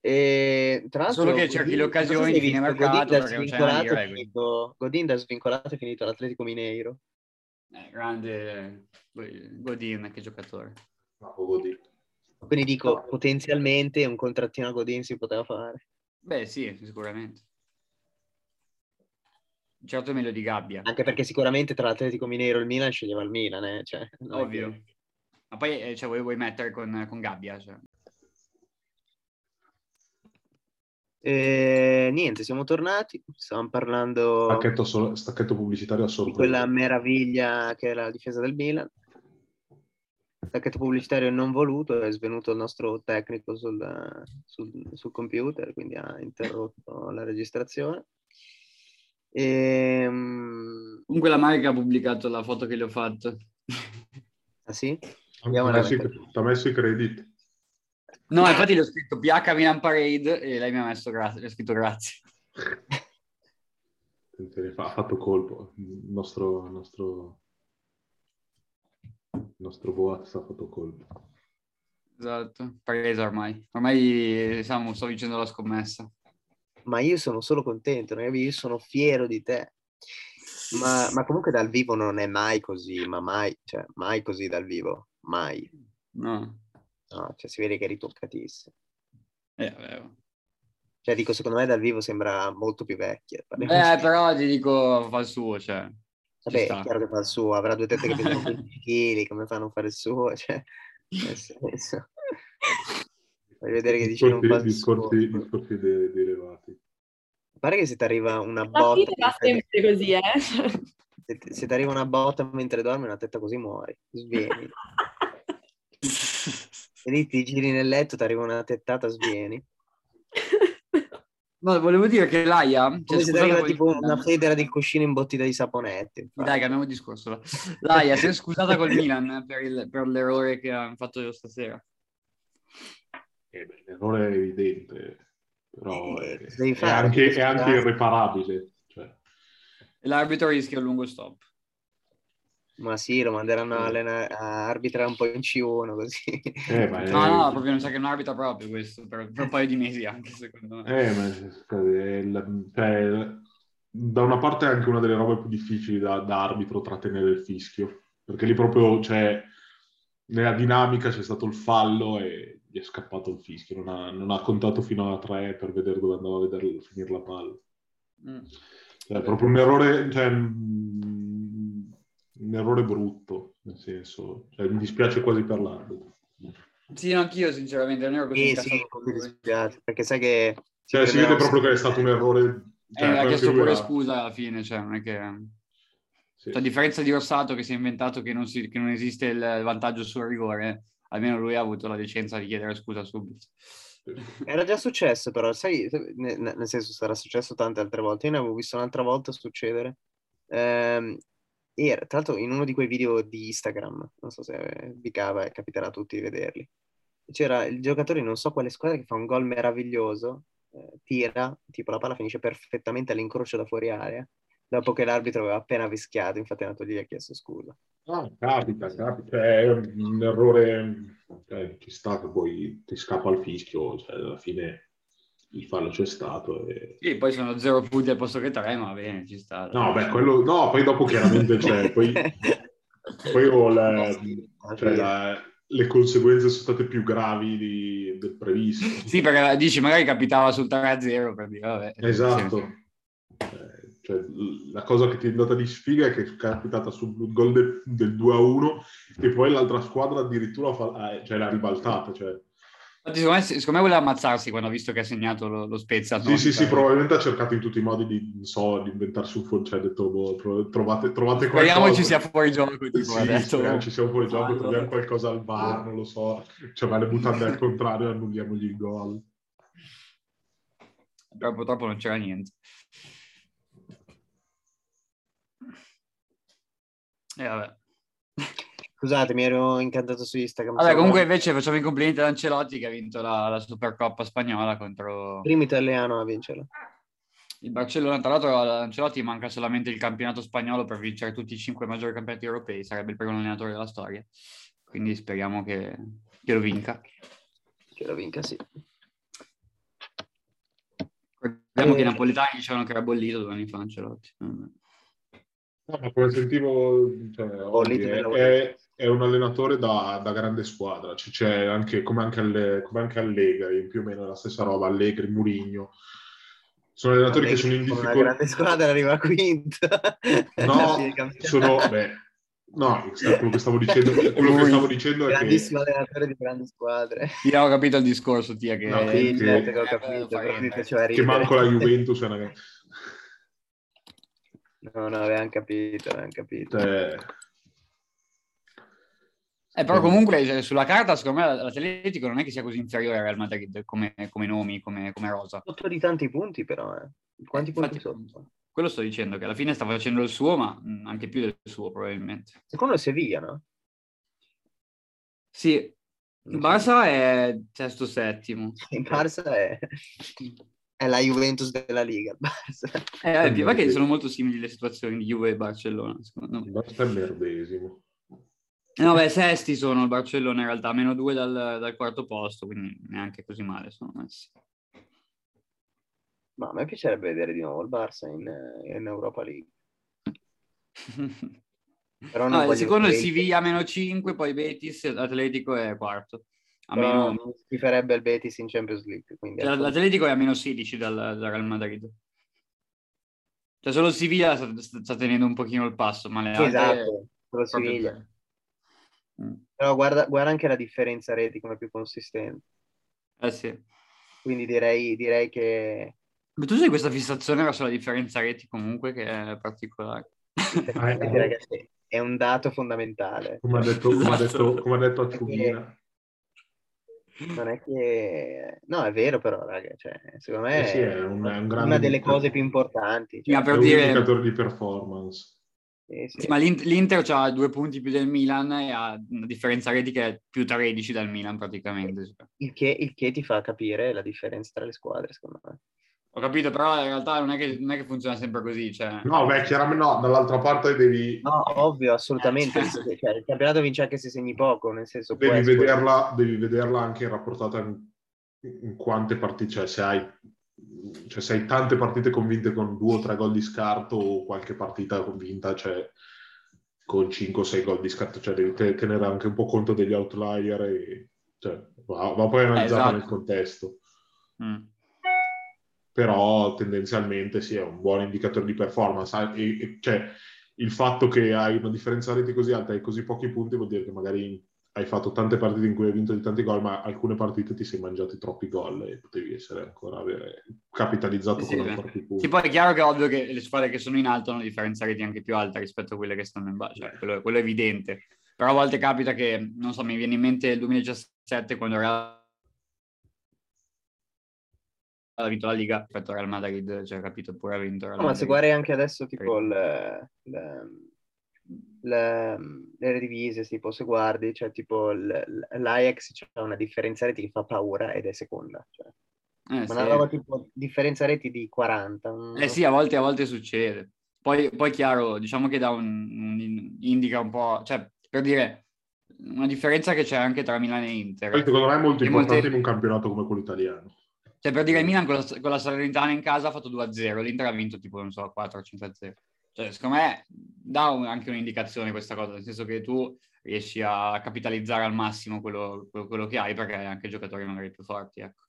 E, tra l'altro, Solo che cerchi le so occasioni hai di mercato, Godin da perché non c'è svincolato finito- Godin da svincolato è finito all'Atletico Mineiro. Eh, grande eh, Godin, che giocatore. no, vodi. Quindi dico, potenzialmente un contrattino a Godin si poteva fare. Beh, sì, sicuramente. certo è meglio di Gabbia. Anche perché sicuramente tra l'Atletico Mineiro e il Milan sceglieva il Milan, eh? cioè, Ovvio. che- Ma poi eh, cioè, vuoi, vuoi mettere con, con Gabbia? Cioè. E, niente, siamo tornati, stavamo parlando Stacchetto, so- stacchetto pubblicitario a di sorpresa. quella meraviglia che è la difesa del Milan. Stacchetto pubblicitario non voluto, è svenuto il nostro tecnico sul, sul- sul computer, quindi ha interrotto la registrazione. Ehm, Comunque la Marica ha pubblicato la foto che le ho fatto. ah sì? Ti Andiamo ha a messo, i- mettere. ti ha messo i credit. No, infatti le ho scritto PH Milan Parade e lei mi ha, messo gra- le ha scritto grazie. Ha fatto colpo. Il nostro, il nostro, il nostro Boaz ha fatto colpo. Esatto, presa ormai. Ormai siamo, sto vincendo la scommessa. Ma io sono solo contento, io sono fiero di te. Ma, ma comunque dal vivo non è mai così, ma mai, cioè, mai così dal vivo, mai. No, No, cioè, si vede che è ritoccatissimo. eh, vabbè. Cioè, dico, secondo me dal vivo sembra molto più vecchia. Eh, però ti dico, fa il suo, cioè. ci Vabbè, è chiaro che fa il suo, avrà due tette che pesano 15 kg, come fa a non fare il suo? Cioè, nel senso... Voglio vedere che dici non fa il suo. discorsi, discorsi de- derivati. Pare che se ti arriva una La botta... fine va sempre così, eh. Se, se ti arriva una botta mentre dormi, una tetta così muori, svieni. E lì ti giri nel letto, ti arriva una tettata, svieni. No, volevo dire che Laia... Come cioè, se ti scusate arriva tipo una federa di cuscino imbottita di saponette. infatti. Dai, cambiamo discorso. Laia, si è scusata col Milan per, il- per l'errore che ha fatto io stasera. Eh, beh, l'errore è evidente, però Eh, è, è anche, è anche fare. irreparabile. Cioè, E l'arbitro rischia un lungo stop. Ma sì, lo manderanno a, allena- a arbitrare un po' in C1 così. eh, ma è- No, no, proprio non sa che non arbitra proprio questo, per, per un paio di mesi anche, secondo me. eh, ma il- cioè, da una parte è anche una delle robe più difficili da, da arbitro trattenere il fischio, perché lì proprio cioè, nella dinamica c'è stato il fallo e gli è scappato il fischio, non ha, non ha contato fino a tre per vedere dove andava a vedere, finire la palla. Mm. Cioè, è proprio un errore, cioè, un errore brutto, nel senso, cioè, mi dispiace quasi per l'arbitro. Sì, no, anch'io sinceramente non ero così Sì, sì, mi dispiace, perché sai che... Cioè, si vede proprio che è stato un errore. Cioè, Eh, ha chiesto pure era- scusa alla fine, cioè non è che... sì. Cioè, a differenza di Rossato che si è inventato che non, si- che non esiste il vantaggio sul rigore, almeno lui ha avuto la decenza di chiedere scusa subito. Era già successo, però, sai, ne- ne- nel senso sarà successo tante altre volte. Io ne avevo visto un'altra volta succedere. Ehm, era, tra l'altro, in uno di quei video di Instagram, non so se vi cava, e capiterà a tutti di vederli. C'era il giocatore, non so quale squadra, che fa un gol meraviglioso, eh, tira, tipo la palla finisce perfettamente all'incrocio da fuori area, dopo che l'arbitro aveva appena fischiato, infatti e ha chiesto scusa. Ah, capita, capita. È un errore, cioè, ci sta che poi ti scappa il fischio, cioè, alla fine il fallo c'è stato. E... Sì, poi sono zero punti al posto che tre, ma va bene, ci sta. No, beh, quello, no, poi dopo chiaramente c'è, poi, poi ho la- cioè, la- le conseguenze sono state più gravi di- del previsto. Sì, perché dici, magari capitava sul 3-0 per dire, vabbè. Esatto. Eh, cioè, la cosa che ti è andata di sfiga è che è capitata sul gol de- del 2-1 e poi l'altra squadra addirittura fa- eh, cioè, l'ha ribaltata. Cioè. Infatti, secondo me, secondo me voleva ammazzarsi quando ha visto che ha segnato lo, lo Spezia. Sì, sì, sì, probabilmente ha cercato in tutti i modi di, non so, di inventarsi un fuori, cioè ha detto, boh, tro- trovate, trovate Speriamo qualcosa. ci sia fuori gioco, tipo, Sì, detto. speriamo ci sia fuori gioco, troviamo qualcosa al bar, non lo so. Cioè, ma le mutande al contrario annulliamogli il gol. Però purtroppo non c'era niente. E vabbè. Scusate, mi ero incantato su Instagram. Vabbè, comunque invece facciamo i complimenti ad Ancelotti che ha vinto la, la Supercoppa spagnola contro Primo italiano a vincerla. il Barcellona. Tra l'altro ad Ancelotti manca solamente il campionato spagnolo per vincere tutti i cinque maggiori campionati europei, sarebbe il primo allenatore della storia. Quindi speriamo che, che lo vinca. Che lo vinca, sì. Ricordiamo Eh. che i napoletani dicevano che era bollito due anni fa Ancelotti. No, ma come sentivo, cioè, oggi lì è, è- è un allenatore da, da grande squadra, C- c'è anche, come, anche alle, come anche Allegri, più o meno la stessa roba, Allegri, Murigno. Sono allenatori Vabbè, che sono in difficoltà. grande squadra arriva quinto. No, sono... Beh, no, quello che stavo dicendo, quello che stavo dicendo è che... Grandissimo allenatore di grandi squadre. Io ho capito il discorso, Tia, che... No, che- certo che ho Eh, capito, faceva che ridere. manco la Juventus è una... No, no, avevamo capito, avevamo capito. Cioè, Eh, però comunque cioè, sulla carta, secondo me, l'Atletico non è che sia così inferiore al Real Madrid come, come nomi, come, come rosa. Sotto di tanti punti, però, eh. Quanti Eh, punti infatti- sotto? Quello sto dicendo, che alla fine sta facendo il suo, ma mh, anche più del suo, probabilmente. Secondo Sevilla, no? Sì, il Barça è sesto settimo. Il Barça è... è la Juventus della Liga, il Barça. Eh, più che sono molto simili le situazioni di Juve e Barcellona, secondo me. il Barça è il merdesimo. Eh, No, beh, sesti sono il Barcellona in realtà, meno due dal, dal quarto posto, quindi neanche così male sono messi. Ma a me piacerebbe vedere di nuovo il Barça in, in Europa League. Però non No, il secondo vedere- Siviglia a meno 5, poi Betis, Atletico è quarto. A Però meno- mi schiferebbe il Betis in Champions League. Quindi Cioè, L'Atletico è a meno 16 dal, dal Real Madrid. Cioè solo il Siviglia sta, sta- tenendo un pochino il passo, ma le altre... esatto, solo Siviglia. Mm. Però guarda, guarda anche la differenza reti come più consistente. Eh sì. Quindi direi, direi che Ma tu sai questa fissazione verso la differenza reti comunque che è particolare. effettivamente, ragazzi, è un dato fondamentale. Come ha detto, come ha Esatto. detto, come ha detto Acciughina. Non è che... No, è vero però, raga. Cioè, secondo me Eh sì, è un- è un una delle cose più importanti. Cioè, Ma È per un dire- indicatore di performance. Sì, sì. Sì, ma l'In- l'Inter ha due punti più del Milan e ha una differenza reti che è più 13 dal Milan praticamente. Il che, il che ti fa capire la differenza tra le squadre, secondo me. Ho capito, però in realtà non è che, non è che funziona sempre così. Cioè... No, beh, chiaramente no, dall'altra parte devi, No, ovvio, assolutamente. Eh, certo. Cioè, il campionato vince anche se segni poco, nel senso devi, essere- vederla, devi vederla anche rapportata in, in quante partite, cioè se hai, cioè se hai tante partite convinte con due o tre gol di scarto o qualche partita convinta cioè, con 5 o 6 gol di scarto, cioè devi te- tenere anche un po' conto degli outlier e cioè, va, va poi analizzata esatto. nel contesto. Mm. però tendenzialmente sì, è un buon indicatore di performance. E, e- cioè, il fatto che hai una differenza reti così alta e così pochi punti vuol dire che magari hai fatto tante partite in cui hai vinto di tanti gol, ma alcune partite ti sei mangiati troppi gol e potevi essere ancora avere capitalizzato Sì, con sì. ancora più punti. Sì, poi è chiaro che è ovvio che le squadre che sono in alto hanno differenza reti anche più alta rispetto a quelle che stanno in basso, cioè, quello, quello è evidente. Però a volte capita che, non so, mi viene in mente il 2017 quando Real ha vinto la Liga rispetto al Real Madrid, cioè capito, pure ha vinto Real No, ma se Madrid. guardi anche adesso tipo il- le, le divise, tipo se guardi, cioè tipo il- l'Ajax c'è una differenza reti che fa paura ed è seconda. Cioè, Eh, ma sì. una roba tipo differenza reti di 40. un- Eh sì, a volte, a volte succede. Poi, poi chiaro, diciamo che dà un, un- indica un po', cioè per dire una differenza che c'è anche tra Milan e Inter. Poi secondo me è molto E importante molte- in un campionato come quello italiano. Cioè, per dire, il Milan con la, con la Salernitana in casa ha fatto 2-0, l'Inter ha vinto tipo, non so, 4-5-0. Cioè, secondo me dà un- anche un'indicazione questa cosa, nel senso che tu riesci a capitalizzare al massimo quello, quello- che hai perché hai anche giocatori magari più forti, ecco.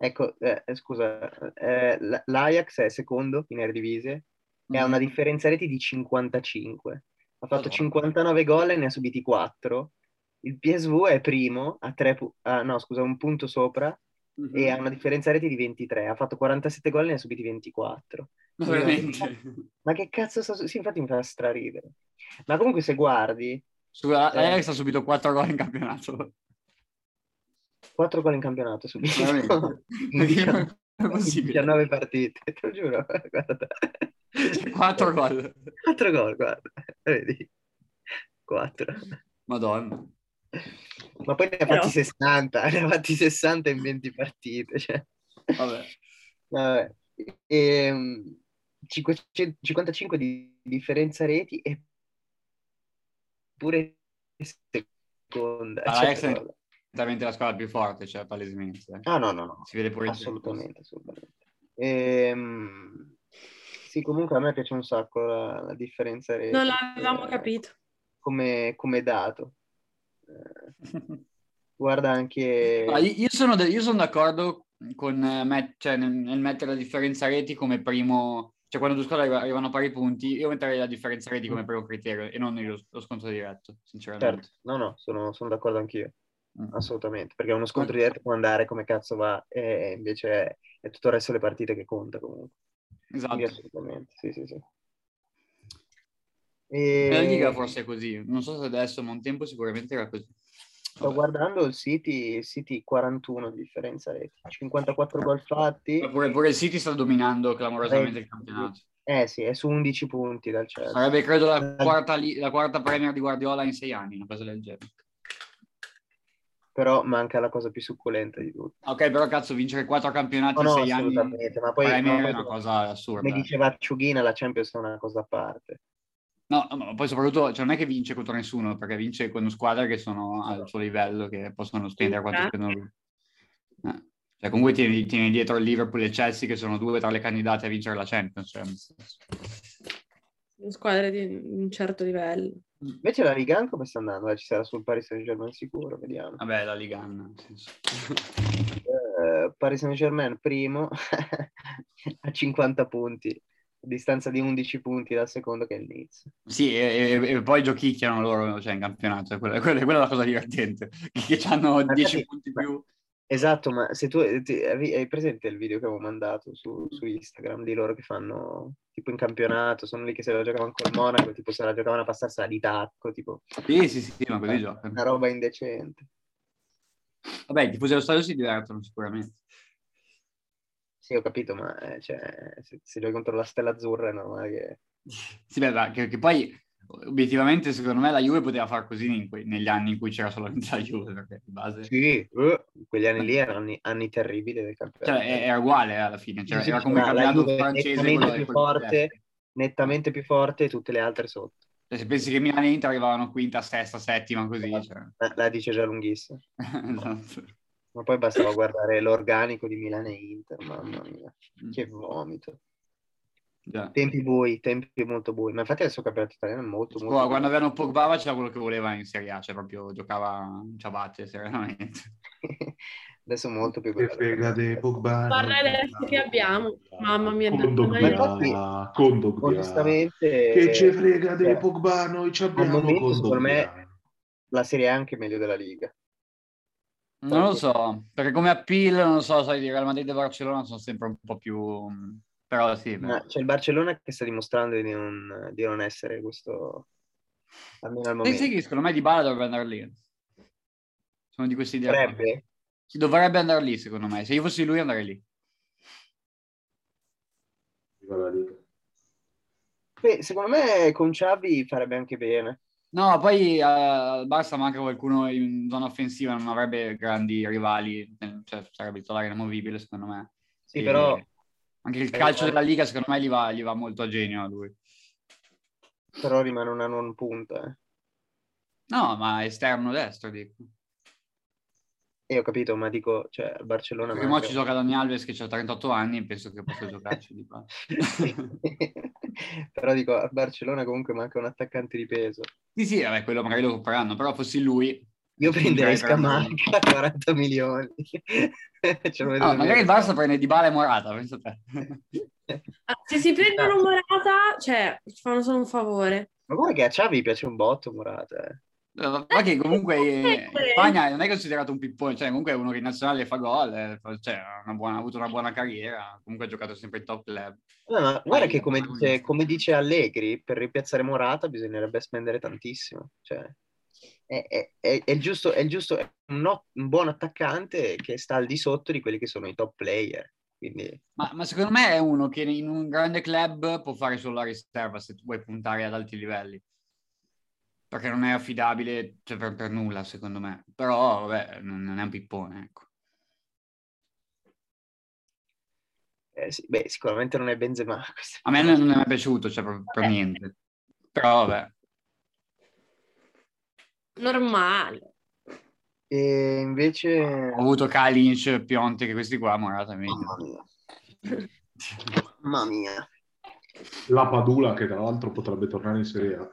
Ecco, eh, eh, scusa, eh, l'Ajax è secondo in Eredivisie e ha una differenza reti di 55. Ha fatto Madonna. 59 gol e ne ha subiti 4. Il PSV è primo, a tre pu- ah, no, scusa, un punto sopra Mhm. e ha una differenza reti di 23. Ha fatto 47 gol e ne ha subiti 24. Ma veramente. Ma che cazzo sta Sì, infatti mi fa straridere. Ma comunque se guardi, Scusa, Eh. l'Ajax ha subito 4 gol in campionato. 4 gol in campionato. Veramente? in 19 È in possibile. 19 partite, te lo giuro, guarda. 4 gol. 4 gol, guarda, vedi? 4. Madonna. Ma poi ne ha fatti 60, ne ha fatti 60 in 20 partite, cioè. Vabbè. Vabbè. Ehm, 500 55 di differenza reti e pure seconda. Ah, cioè, è veramente la squadra più forte, cioè palesemente. eh. Ah, no, no, no, Si vede pure in assolutamente, assolutamente. Ehm, sì, comunque a me piace un sacco la, la differenza reti. Non l'avevamo eh, capito. Come, come dato. Guarda anche... Ah, io, sono de- io sono d'accordo con, eh, met- cioè, nel, nel mettere la differenza reti come primo, cioè quando due squadre arri- arrivano a pari punti, io metterei la differenza reti come primo criterio e non lo, lo scontro diretto, sinceramente. Certo, no, no, sono, sono d'accordo anch'io, Mm. assolutamente, perché uno scontro diretto può andare come cazzo va, e invece è, è tutto il resto delle partite che conta comunque. Esatto. Quindi assolutamente, sì, sì, sì. E... Liga forse è così, non so se adesso, ma un tempo sicuramente era così. Sto guardando il City, il City 41 di differenza reti, 54 gol fatti, Pure, pure il City sta dominando clamorosamente Eh, il campionato. eh sì, è su 11 punti dal Chelsea. Sarebbe credo la quarta, la quarta Premier di Guardiola in sei anni, una cosa del genere. Però manca la cosa più succulenta di tutti. Ok, però cazzo, vincere quattro campionati No, in no, sei anni assolutamente, ma poi Premier no, è una cosa assurda. come diceva Acciughina, la Champions è una cosa a parte. No, no, ma poi soprattutto cioè, non è che vince contro nessuno, perché vince con squadre che sono al suo livello, che possono spendere quanto Eh. spendono lui. Eh. Cioè, comunque tieni, tieni dietro il Liverpool e il Chelsea, che sono due tra le candidate a vincere la Champions. Cioè. Squadre di un certo livello. Invece la Liga come sta andando? Eh, Ci sarà sul Paris Saint-Germain sicuro, vediamo. Vabbè, la Liga, nel senso. Eh, Paris Saint-Germain primo a 50 punti, distanza di 11 punti dal secondo che è il Leeds. Sì, e, e- e poi giochicchiano loro cioè, in campionato, è quella, quella- quella è la cosa divertente, che hanno 10 infatti- punti ma- più. Esatto, ma se tu ti- hai hai presente il video che avevo mandato su, su Instagram di loro che fanno tipo in campionato, sono lì che se la giocavano col Monaco, tipo se la giocavano a passarsela di tacco, tipo Sì, sì, sì, ma così giocano. una roba indecente. Vabbè, i tifosi dello stadio si divertono sicuramente. Sì, ho capito, ma eh, cioè, se, se giochi contro la Stella Azzurra è normale che... Sì, beh, ma che, che poi obiettivamente secondo me la Juve poteva far così in que- negli anni in cui c'era solamente la Juve, perché di base... Sì, eh, quegli anni lì erano anni, anni terribili del campionato. Cioè, è- era uguale eh, alla fine, cioè, Sì, era come il campionato francese. nettamente più forte. nettamente più forte e tutte le altre sotto. Cioè, se pensi che Milan e Inter arrivavano quinta, sesta, settima, così, cioè. La, la dice già lunghissima. esatto. Ma poi bastava guardare l'organico di Milan e Inter, mamma mia, Mm. che vomito. Già. Tempi bui, tempi molto bui. Ma infatti adesso il campionato italiano è molto, molto buio. Quando avevano Pogba c'era quello che voleva in Serie A, cioè proprio giocava in ciabatte serenamente. adesso molto più Che frega dei Pogba. Parla adesso che abbiamo. Mamma mia, Ma Condogbia, infatti, Condogbia. Onestamente, Che ce frega dei cioè, Pogba, noi ci abbiamo momento, secondo Condogbia. me, la Serie A è anche meglio della Liga. Non lo so, perché come appeal, non lo so, sai, di Real Madrid e Barcellona sono sempre un po' più... Però sì. Ma c'è il Barcellona che sta dimostrando di non, di non essere questo, almeno al Sì, momento. sì, che secondo me Di Bala dovrebbe andare lì. Sono di questa idea. Dovrebbe? Sì, dovrebbe andare lì, secondo me. Se io fossi lui andrei lì. Beh, secondo me con Xavi farebbe anche bene. No, poi eh, al Barça manca qualcuno in zona offensiva, non avrebbe grandi rivali, eh, cioè sarebbe titolare inamovibile secondo me. Sì, E però, Anche il calcio della Liga secondo me gli va, gli va molto a genio a lui. però rimane una non punta. eh. No, ma esterno destro, dico. E ho capito, ma dico, cioè, Barcellona... Perché mo manca- ci gioca Dani Alves che ha 38 anni e penso che possa giocarci di qua. Però dico, al Barcellona comunque manca un attaccante di peso. Sì, sì, vabbè, quello magari lo compreranno, però fossi lui... Io prenderei Scamacca a 40 milioni. Ce lo vedo No, bene. magari il Barça prende Di Bala e Morata, pensa a te. Ah, Se si prendono Morata, cioè, ci fanno solo un favore. Ma guarda che a Xavi piace un botto Morata. eh. Ma che comunque eh, in Eh, Spagna non è considerato un pippone, cioè comunque è uno che in nazionale fa gol, eh, cioè, buona- ha avuto una buona carriera, comunque ha giocato sempre in top club. No, ma guarda che come dice, come dice Allegri, per ripiazzare Morata bisognerebbe spendere tantissimo. Cioè, è, è- è- è il giusto, è il giusto, è un, no- un buon attaccante che sta al di sotto di quelli che sono i top player. Quindi, Ma, ma secondo me è uno che in un grande club può fare solo la riserva se tu vuoi puntare ad alti livelli. Perché non è affidabile cioè, per, per nulla, secondo me. Però, vabbè, non, non è un pippone, ecco. eh, sì, beh, sicuramente non è Benzema. A me non, non è mai piaciuto, cioè, per, per niente. Però, vabbè. Normale. E invece... Ho avuto Kalinic, Pionte, che questi qua, Morata è meglio. Mamma mia. Mamma mia. La Padula che tra l'altro potrebbe tornare in Serie A.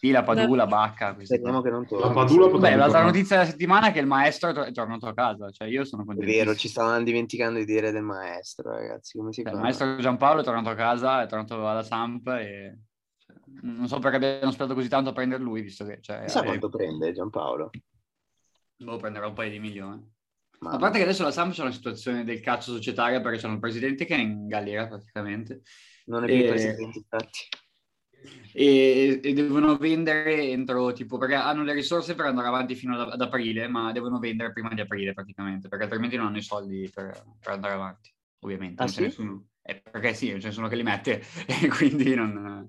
Sì, la Padula, Bacca. questi Speriamo che non torni. La Padula Beh, potrebbe l'altra tornare. notizia della settimana è che il maestro è tor- è tornato a casa, cioè io sono È contento. vero, ci stavano dimenticando di dire del maestro, ragazzi. Come si Cioè, fa? il maestro Giampaolo è tornato a casa, è tornato alla Samp e cioè, non so perché abbiano sperato così tanto a prendere lui, visto che cioè, Chissà eh, quanto prende Giampaolo. boh, prenderà un paio di milioni. Ma A parte che adesso la Samp c'è una situazione del cazzo societaria perché c'hanno il presidente che è in galera praticamente non è più il Eh, presidente, infatti. E, e devono vendere entro tipo perché hanno le risorse per andare avanti fino ad, ad aprile, ma devono vendere prima di aprile praticamente perché altrimenti non hanno i soldi per, per andare avanti, ovviamente. Ah, non sì? nessuno, eh, perché sì, non c'è nessuno che li mette e quindi non...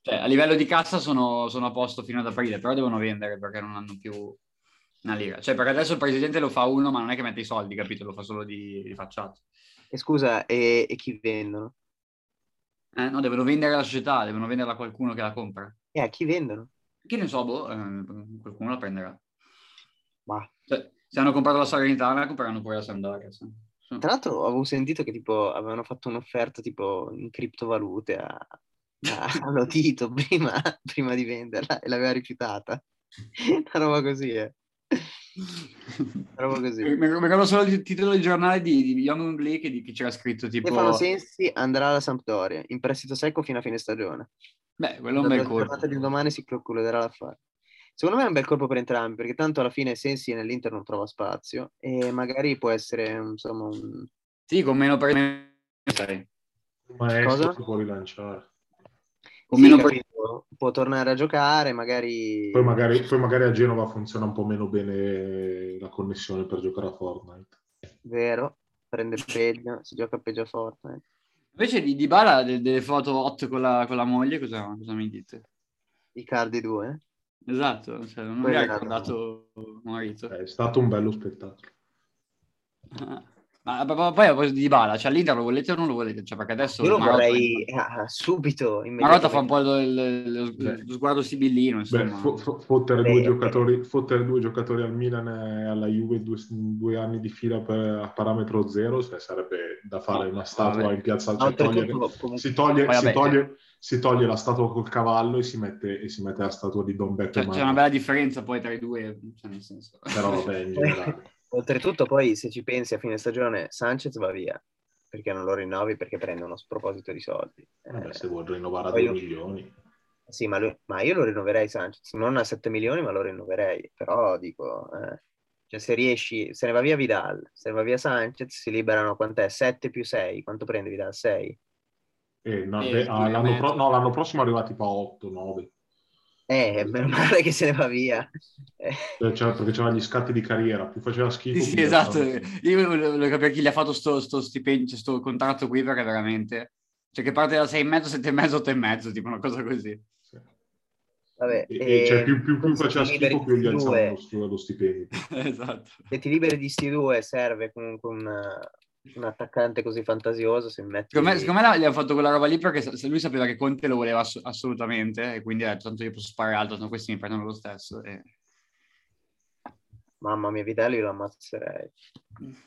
Cioè, a livello di cassa sono, sono a posto fino ad aprile, però devono vendere perché non hanno più una lira. Cioè, perché adesso il presidente lo fa uno, ma non è che mette i soldi, capito? Lo fa solo di, di facciata. E scusa, e, e chi vendono? Eh, no, devono vendere la società, devono venderla a qualcuno che la compra. E a chi vendono? Che ne so, boh, eh, qualcuno la prenderà. Ma Cioè, se hanno comprato la Salernitana, compreranno pure la Sampdoria. sì. Sì. tra l'altro avevo sentito che tipo avevano fatto un'offerta tipo in criptovalute a, a, allo Tito prima, prima di venderla e l'aveva rifiutata. Una roba così, eh. Così. Mi mi ricordo solo il titolo del giornale di, di Young Blake che, di- che c'era scritto tipo... Stefano Sensi andrà alla Sampdoria in prestito secco fino a fine stagione. Beh, quello è un La bel colpo. giornata di domani si concluderà l'affare. Secondo me è un bel colpo per entrambi, perché tanto alla fine Sensi nell'Inter non trova spazio e magari può essere insomma un... Sì, con meno per... Cosa? può rilanciare. Con Sì, meno per- capito? può tornare a giocare, magari... Poi magari, poi magari a Genova funziona un po' meno bene la connessione per giocare a Fortnite. Vero, prende peggio, si gioca peggio a Fortnite. Invece di Dybala de- delle foto hot con la, con la moglie, cosa, cosa mi dite? I cardi due. Esatto, cioè, non mi ha ricordato marito. È stato un bello spettacolo. Ah. Ma poi a proposito di Dybala, cioè l'Inter lo volete o non lo volete? Cioè, perché adesso Io lo Marotta- vorrei ah, subito, Marotta fa un po' lo, lo- lo sguardo sibillino, Beh, fo- fo- fottere, Beh, due fottere due giocatori al Milan e alla Juve due, due anni di fila per- a parametro zero cioè, sarebbe da fare una statua vabbè. in piazza. Cioè, togliere- Oltretutto, comunque, si, toglie, Poi, si, vabbè, toglie, si toglie la statua col cavallo e si mette, e si mette la statua di Don Beppe Cioè, c'è una bella differenza poi tra i due, cioè, nel senso. Però vabbè, in generale. Oltretutto poi se ci pensi a fine stagione Sanchez va via, perché non lo rinnovi perché prende uno sproposito di soldi. Vabbè, Eh, se vuoi rinnovare a poi 2 io- milioni. Sì, ma, lui- ma io lo rinnoverei Sanchez, non a 7 milioni, ma lo rinnoverei. Però dico, eh, cioè se riesci, se ne va via Vidal, se ne va via Sanchez, si liberano quant'è? 7 più 6, quanto prende Vidal? 6? Eh, no, Eh, due ah, l'anno, pro- no, l'anno prossimo arriva tipo a 8, 9. Eh, meno male che se ne va via. Eh, Cioè, perché c'era gli scatti di carriera, più faceva schifo. Sì, sì, esatto. faceva- Io volevo volevo capire chi gli ha fatto sto, sto stipendio, sto contratto qui perché veramente... Cioè che parte da 6,5, 7,5, 8,5, tipo una cosa così. Sì. vabbè, E, e cioè, più, più, più faceva schifo, più gli alzavano lo, lo stipendio. esatto. Se ti liberi di sti due serve comunque un, un attaccante così fantasioso, se metti... Secondo me, secondo me gli hanno fatto quella roba lì perché lui sapeva che Conte lo voleva ass- assolutamente e quindi ha detto tanto io posso sparare alto, tanto questi mi prendono lo stesso. E... Mamma mia, Vitelli lo ammazzerei.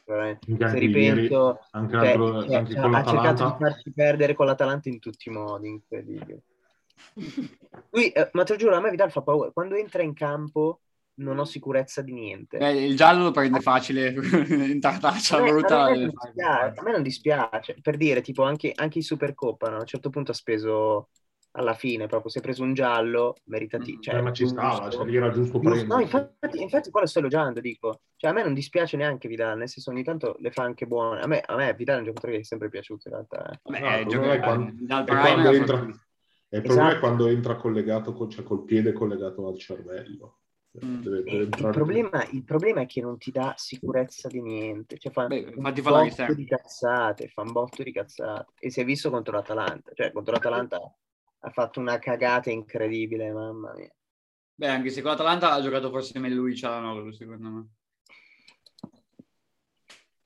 Veramente. Anche Se ripenso... anche, cioè, l'altro- cioè, anche cioè, con ha cercato di farci perdere con l'Atalanta in tutti i modi, incredibile. Lui, eh, ma te lo giuro, a me Vidal fa paura. Quando entra in campo non ho sicurezza di niente. Beh, il giallo lo prende facile in tartaccia A me, a non dispiace, a me non dispiace, per dire, tipo anche, anche in Supercoppa, no? a un certo punto ha speso alla fine, proprio si è preso un giallo, meritati, Mm. cioè, Eh, ma ci stava, giusto. cioè, lì era giusto prendere. No, infatti, infatti qua lo sto elogiando, dico. Cioè, a me non dispiace neanche Vidal, nel senso ogni tanto le fa anche buone. A me, a me Vidal è un giocatore che è sempre piaciuto in realtà. eh. Vabbè, No, il gioca- problema è quando- quando entra- il problema Esatto. è quando entra collegato, col- cioè col piede collegato al cervello. Mm. Deve- deve Il problema, il problema è che non ti dà sicurezza di niente. Cioè, fa Beh, un botto di cazzate, fa un botto di cazzate. E si è visto contro l'Atalanta. Cioè, contro l'Atalanta ha fatto una cagata incredibile, mamma mia. Beh, anche se con l'Atalanta ha giocato forse meglio lui Cialanoglu, secondo me.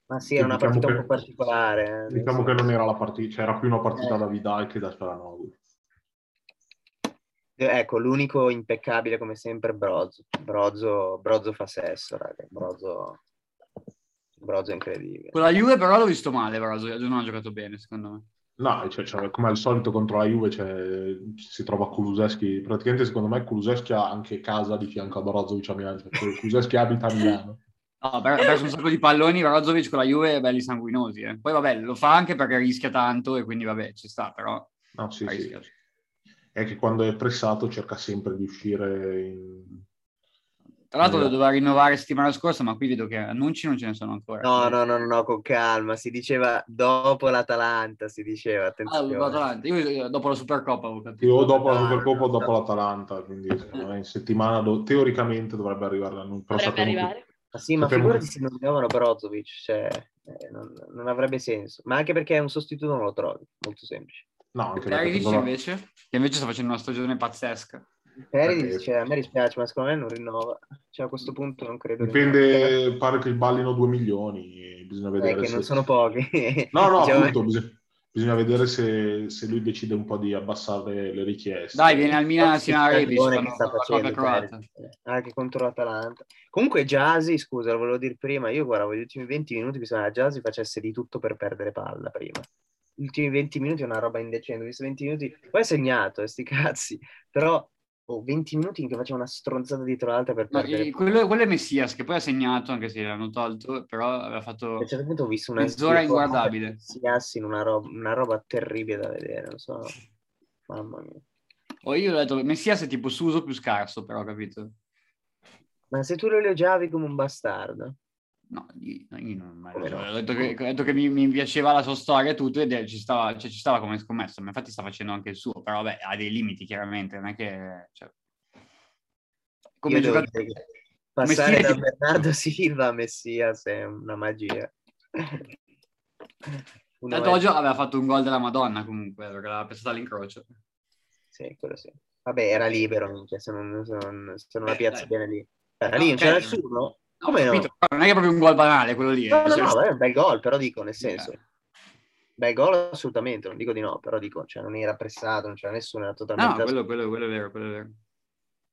Ma sì, era una Diciamo partita che- un po' particolare. eh, Diciamo che non era la partita, cioè era più una partita Eh. da Vidal che da Cialanoglu. Ecco, l'unico impeccabile come sempre è Brozzo. Brozzo, Brozzo fa sesso, raga. Brozzo, Brozzo è incredibile. Con la Juve però l'ho visto male, però non ha giocato bene, secondo me. No, cioè, cioè, come al solito contro la Juve cioè, si trova Kuluseschi. Praticamente secondo me Kuluseschi ha anche casa di fianco a Brozovic a Milano. Cioè, Kuluseschi abita a Milano. No, ha perso un sacco di palloni, Brozovic con la Juve è belli sanguinosi. Eh. Poi vabbè, lo fa anche perché rischia tanto e quindi vabbè, ci sta, però... No, sì, sì. È che quando è pressato cerca sempre di uscire in tra l'altro lo doveva rinnovare settimana scorsa, ma qui vedo che annunci non ce ne sono ancora. No, no, no, no, con calma. Si diceva dopo l'Atalanta, si diceva, attenzione. Ah, l'Atalanta. Io dopo la Supercoppa avevo capito. Io dopo la Supercoppa o dopo l'Atalanta, quindi in settimana do- teoricamente dovrebbe arrivare l'annuncio. Dovrebbe arrivare. Ma sì, ma figurati se non rinnovano Brozovic, cioè, eh, non, non, avrebbe senso. Ma anche perché un sostituto non lo trovi, molto semplice. No, anche Perisic invece, che invece sta facendo una stagione pazzesca. Perry cioè, a me dispiace, ma secondo me non rinnova. Cioè, a questo punto non credo. Dipende, rinnovi. pare che il ballino 2 milioni, bisogna vedere. Eh, se... non sono pochi. No, no, diciamo... appunto, bisogna, bisogna vedere se, se, lui decide un po' di abbassare le richieste. Dai, viene al Milan assieme a Rebic. che sta facendo, anche contro l'Atalanta. Comunque Jasi, scusa, lo volevo dire prima, io guardavo gli ultimi 20 minuti, bisogna che Jasi facesse di tutto per perdere palla prima gli ultimi 20 minuti è una roba indecente, ho visto 20 minuti, poi è segnato, eh, sti cazzi, però oh, 20 minuti in che faceva una stronzata dietro l'altra per perdere. quello, quello, è Messias che poi ha segnato anche se l'hanno tolto, però aveva fatto a un certo punto ho visto una mezz'ora inguardabile. Messias in una roba, una roba terribile da vedere, non so. Mamma mia. Oh, io ho detto Messias è tipo Suso più scarso, però, capito? Ma se tu lo elogiavi come un bastardo. No, io, io non mai no? ho detto che, ho detto che mi, mi, piaceva la sua storia e tutto ed ci stava, cioè, ci stava come scommesso, ma infatti sta facendo anche il suo, però vabbè, ha dei limiti chiaramente, non è che... Cioè... Come giocatore... Passare da Bernardo Silva a Messias è una magia. Tanto oggi aveva fatto un gol della Madonna comunque, perché l'aveva pensata all'incrocio. Sì, quello sì. Vabbè, era libero, minchia, se non, se non, se non la piazza bene lì. Era no, lì, non c'era nessuno? Come no? Non è che è proprio un gol banale quello lì. No, no, no, è un bel gol, però dico, nel senso... Yeah. Bel gol assolutamente, non dico di no, però dico, cioè, non era pressato, non c'era nessuno, era totalmente... No, quello, quello, quello, è vero, quello è vero.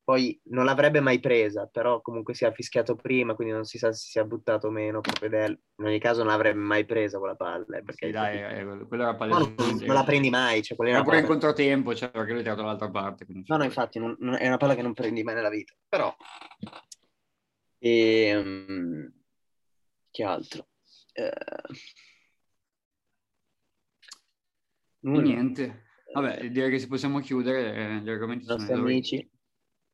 Poi non l'avrebbe mai presa, però comunque si è fischiato prima, quindi non si sa se si è buttato o meno. In ogni caso non l'avrebbe mai presa quella palla. Eh, perché sì, dai, eh, quello era palese. No, non, non, la prendi mai. Cioè, era, pure in controtempo, cioè, perché lui è tirato dall'altra parte. No, no, infatti non, non, è una palla che non prendi mai nella vita. Però e um, che altro? Uh, niente. Vabbè, direi che se possiamo chiudere, eh, gli argomenti sono nostri amici.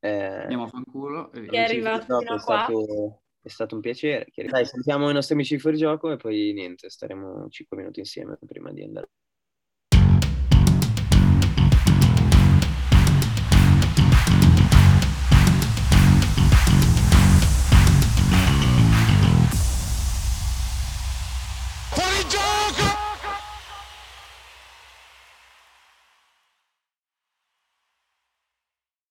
Eh, Andiamo a fanculo. Che è arrivato fino a qua. Stato, è stato un piacere. Dai, salutiamo i nostri amici di fuori gioco e poi niente, staremo 5 minuti insieme prima di andare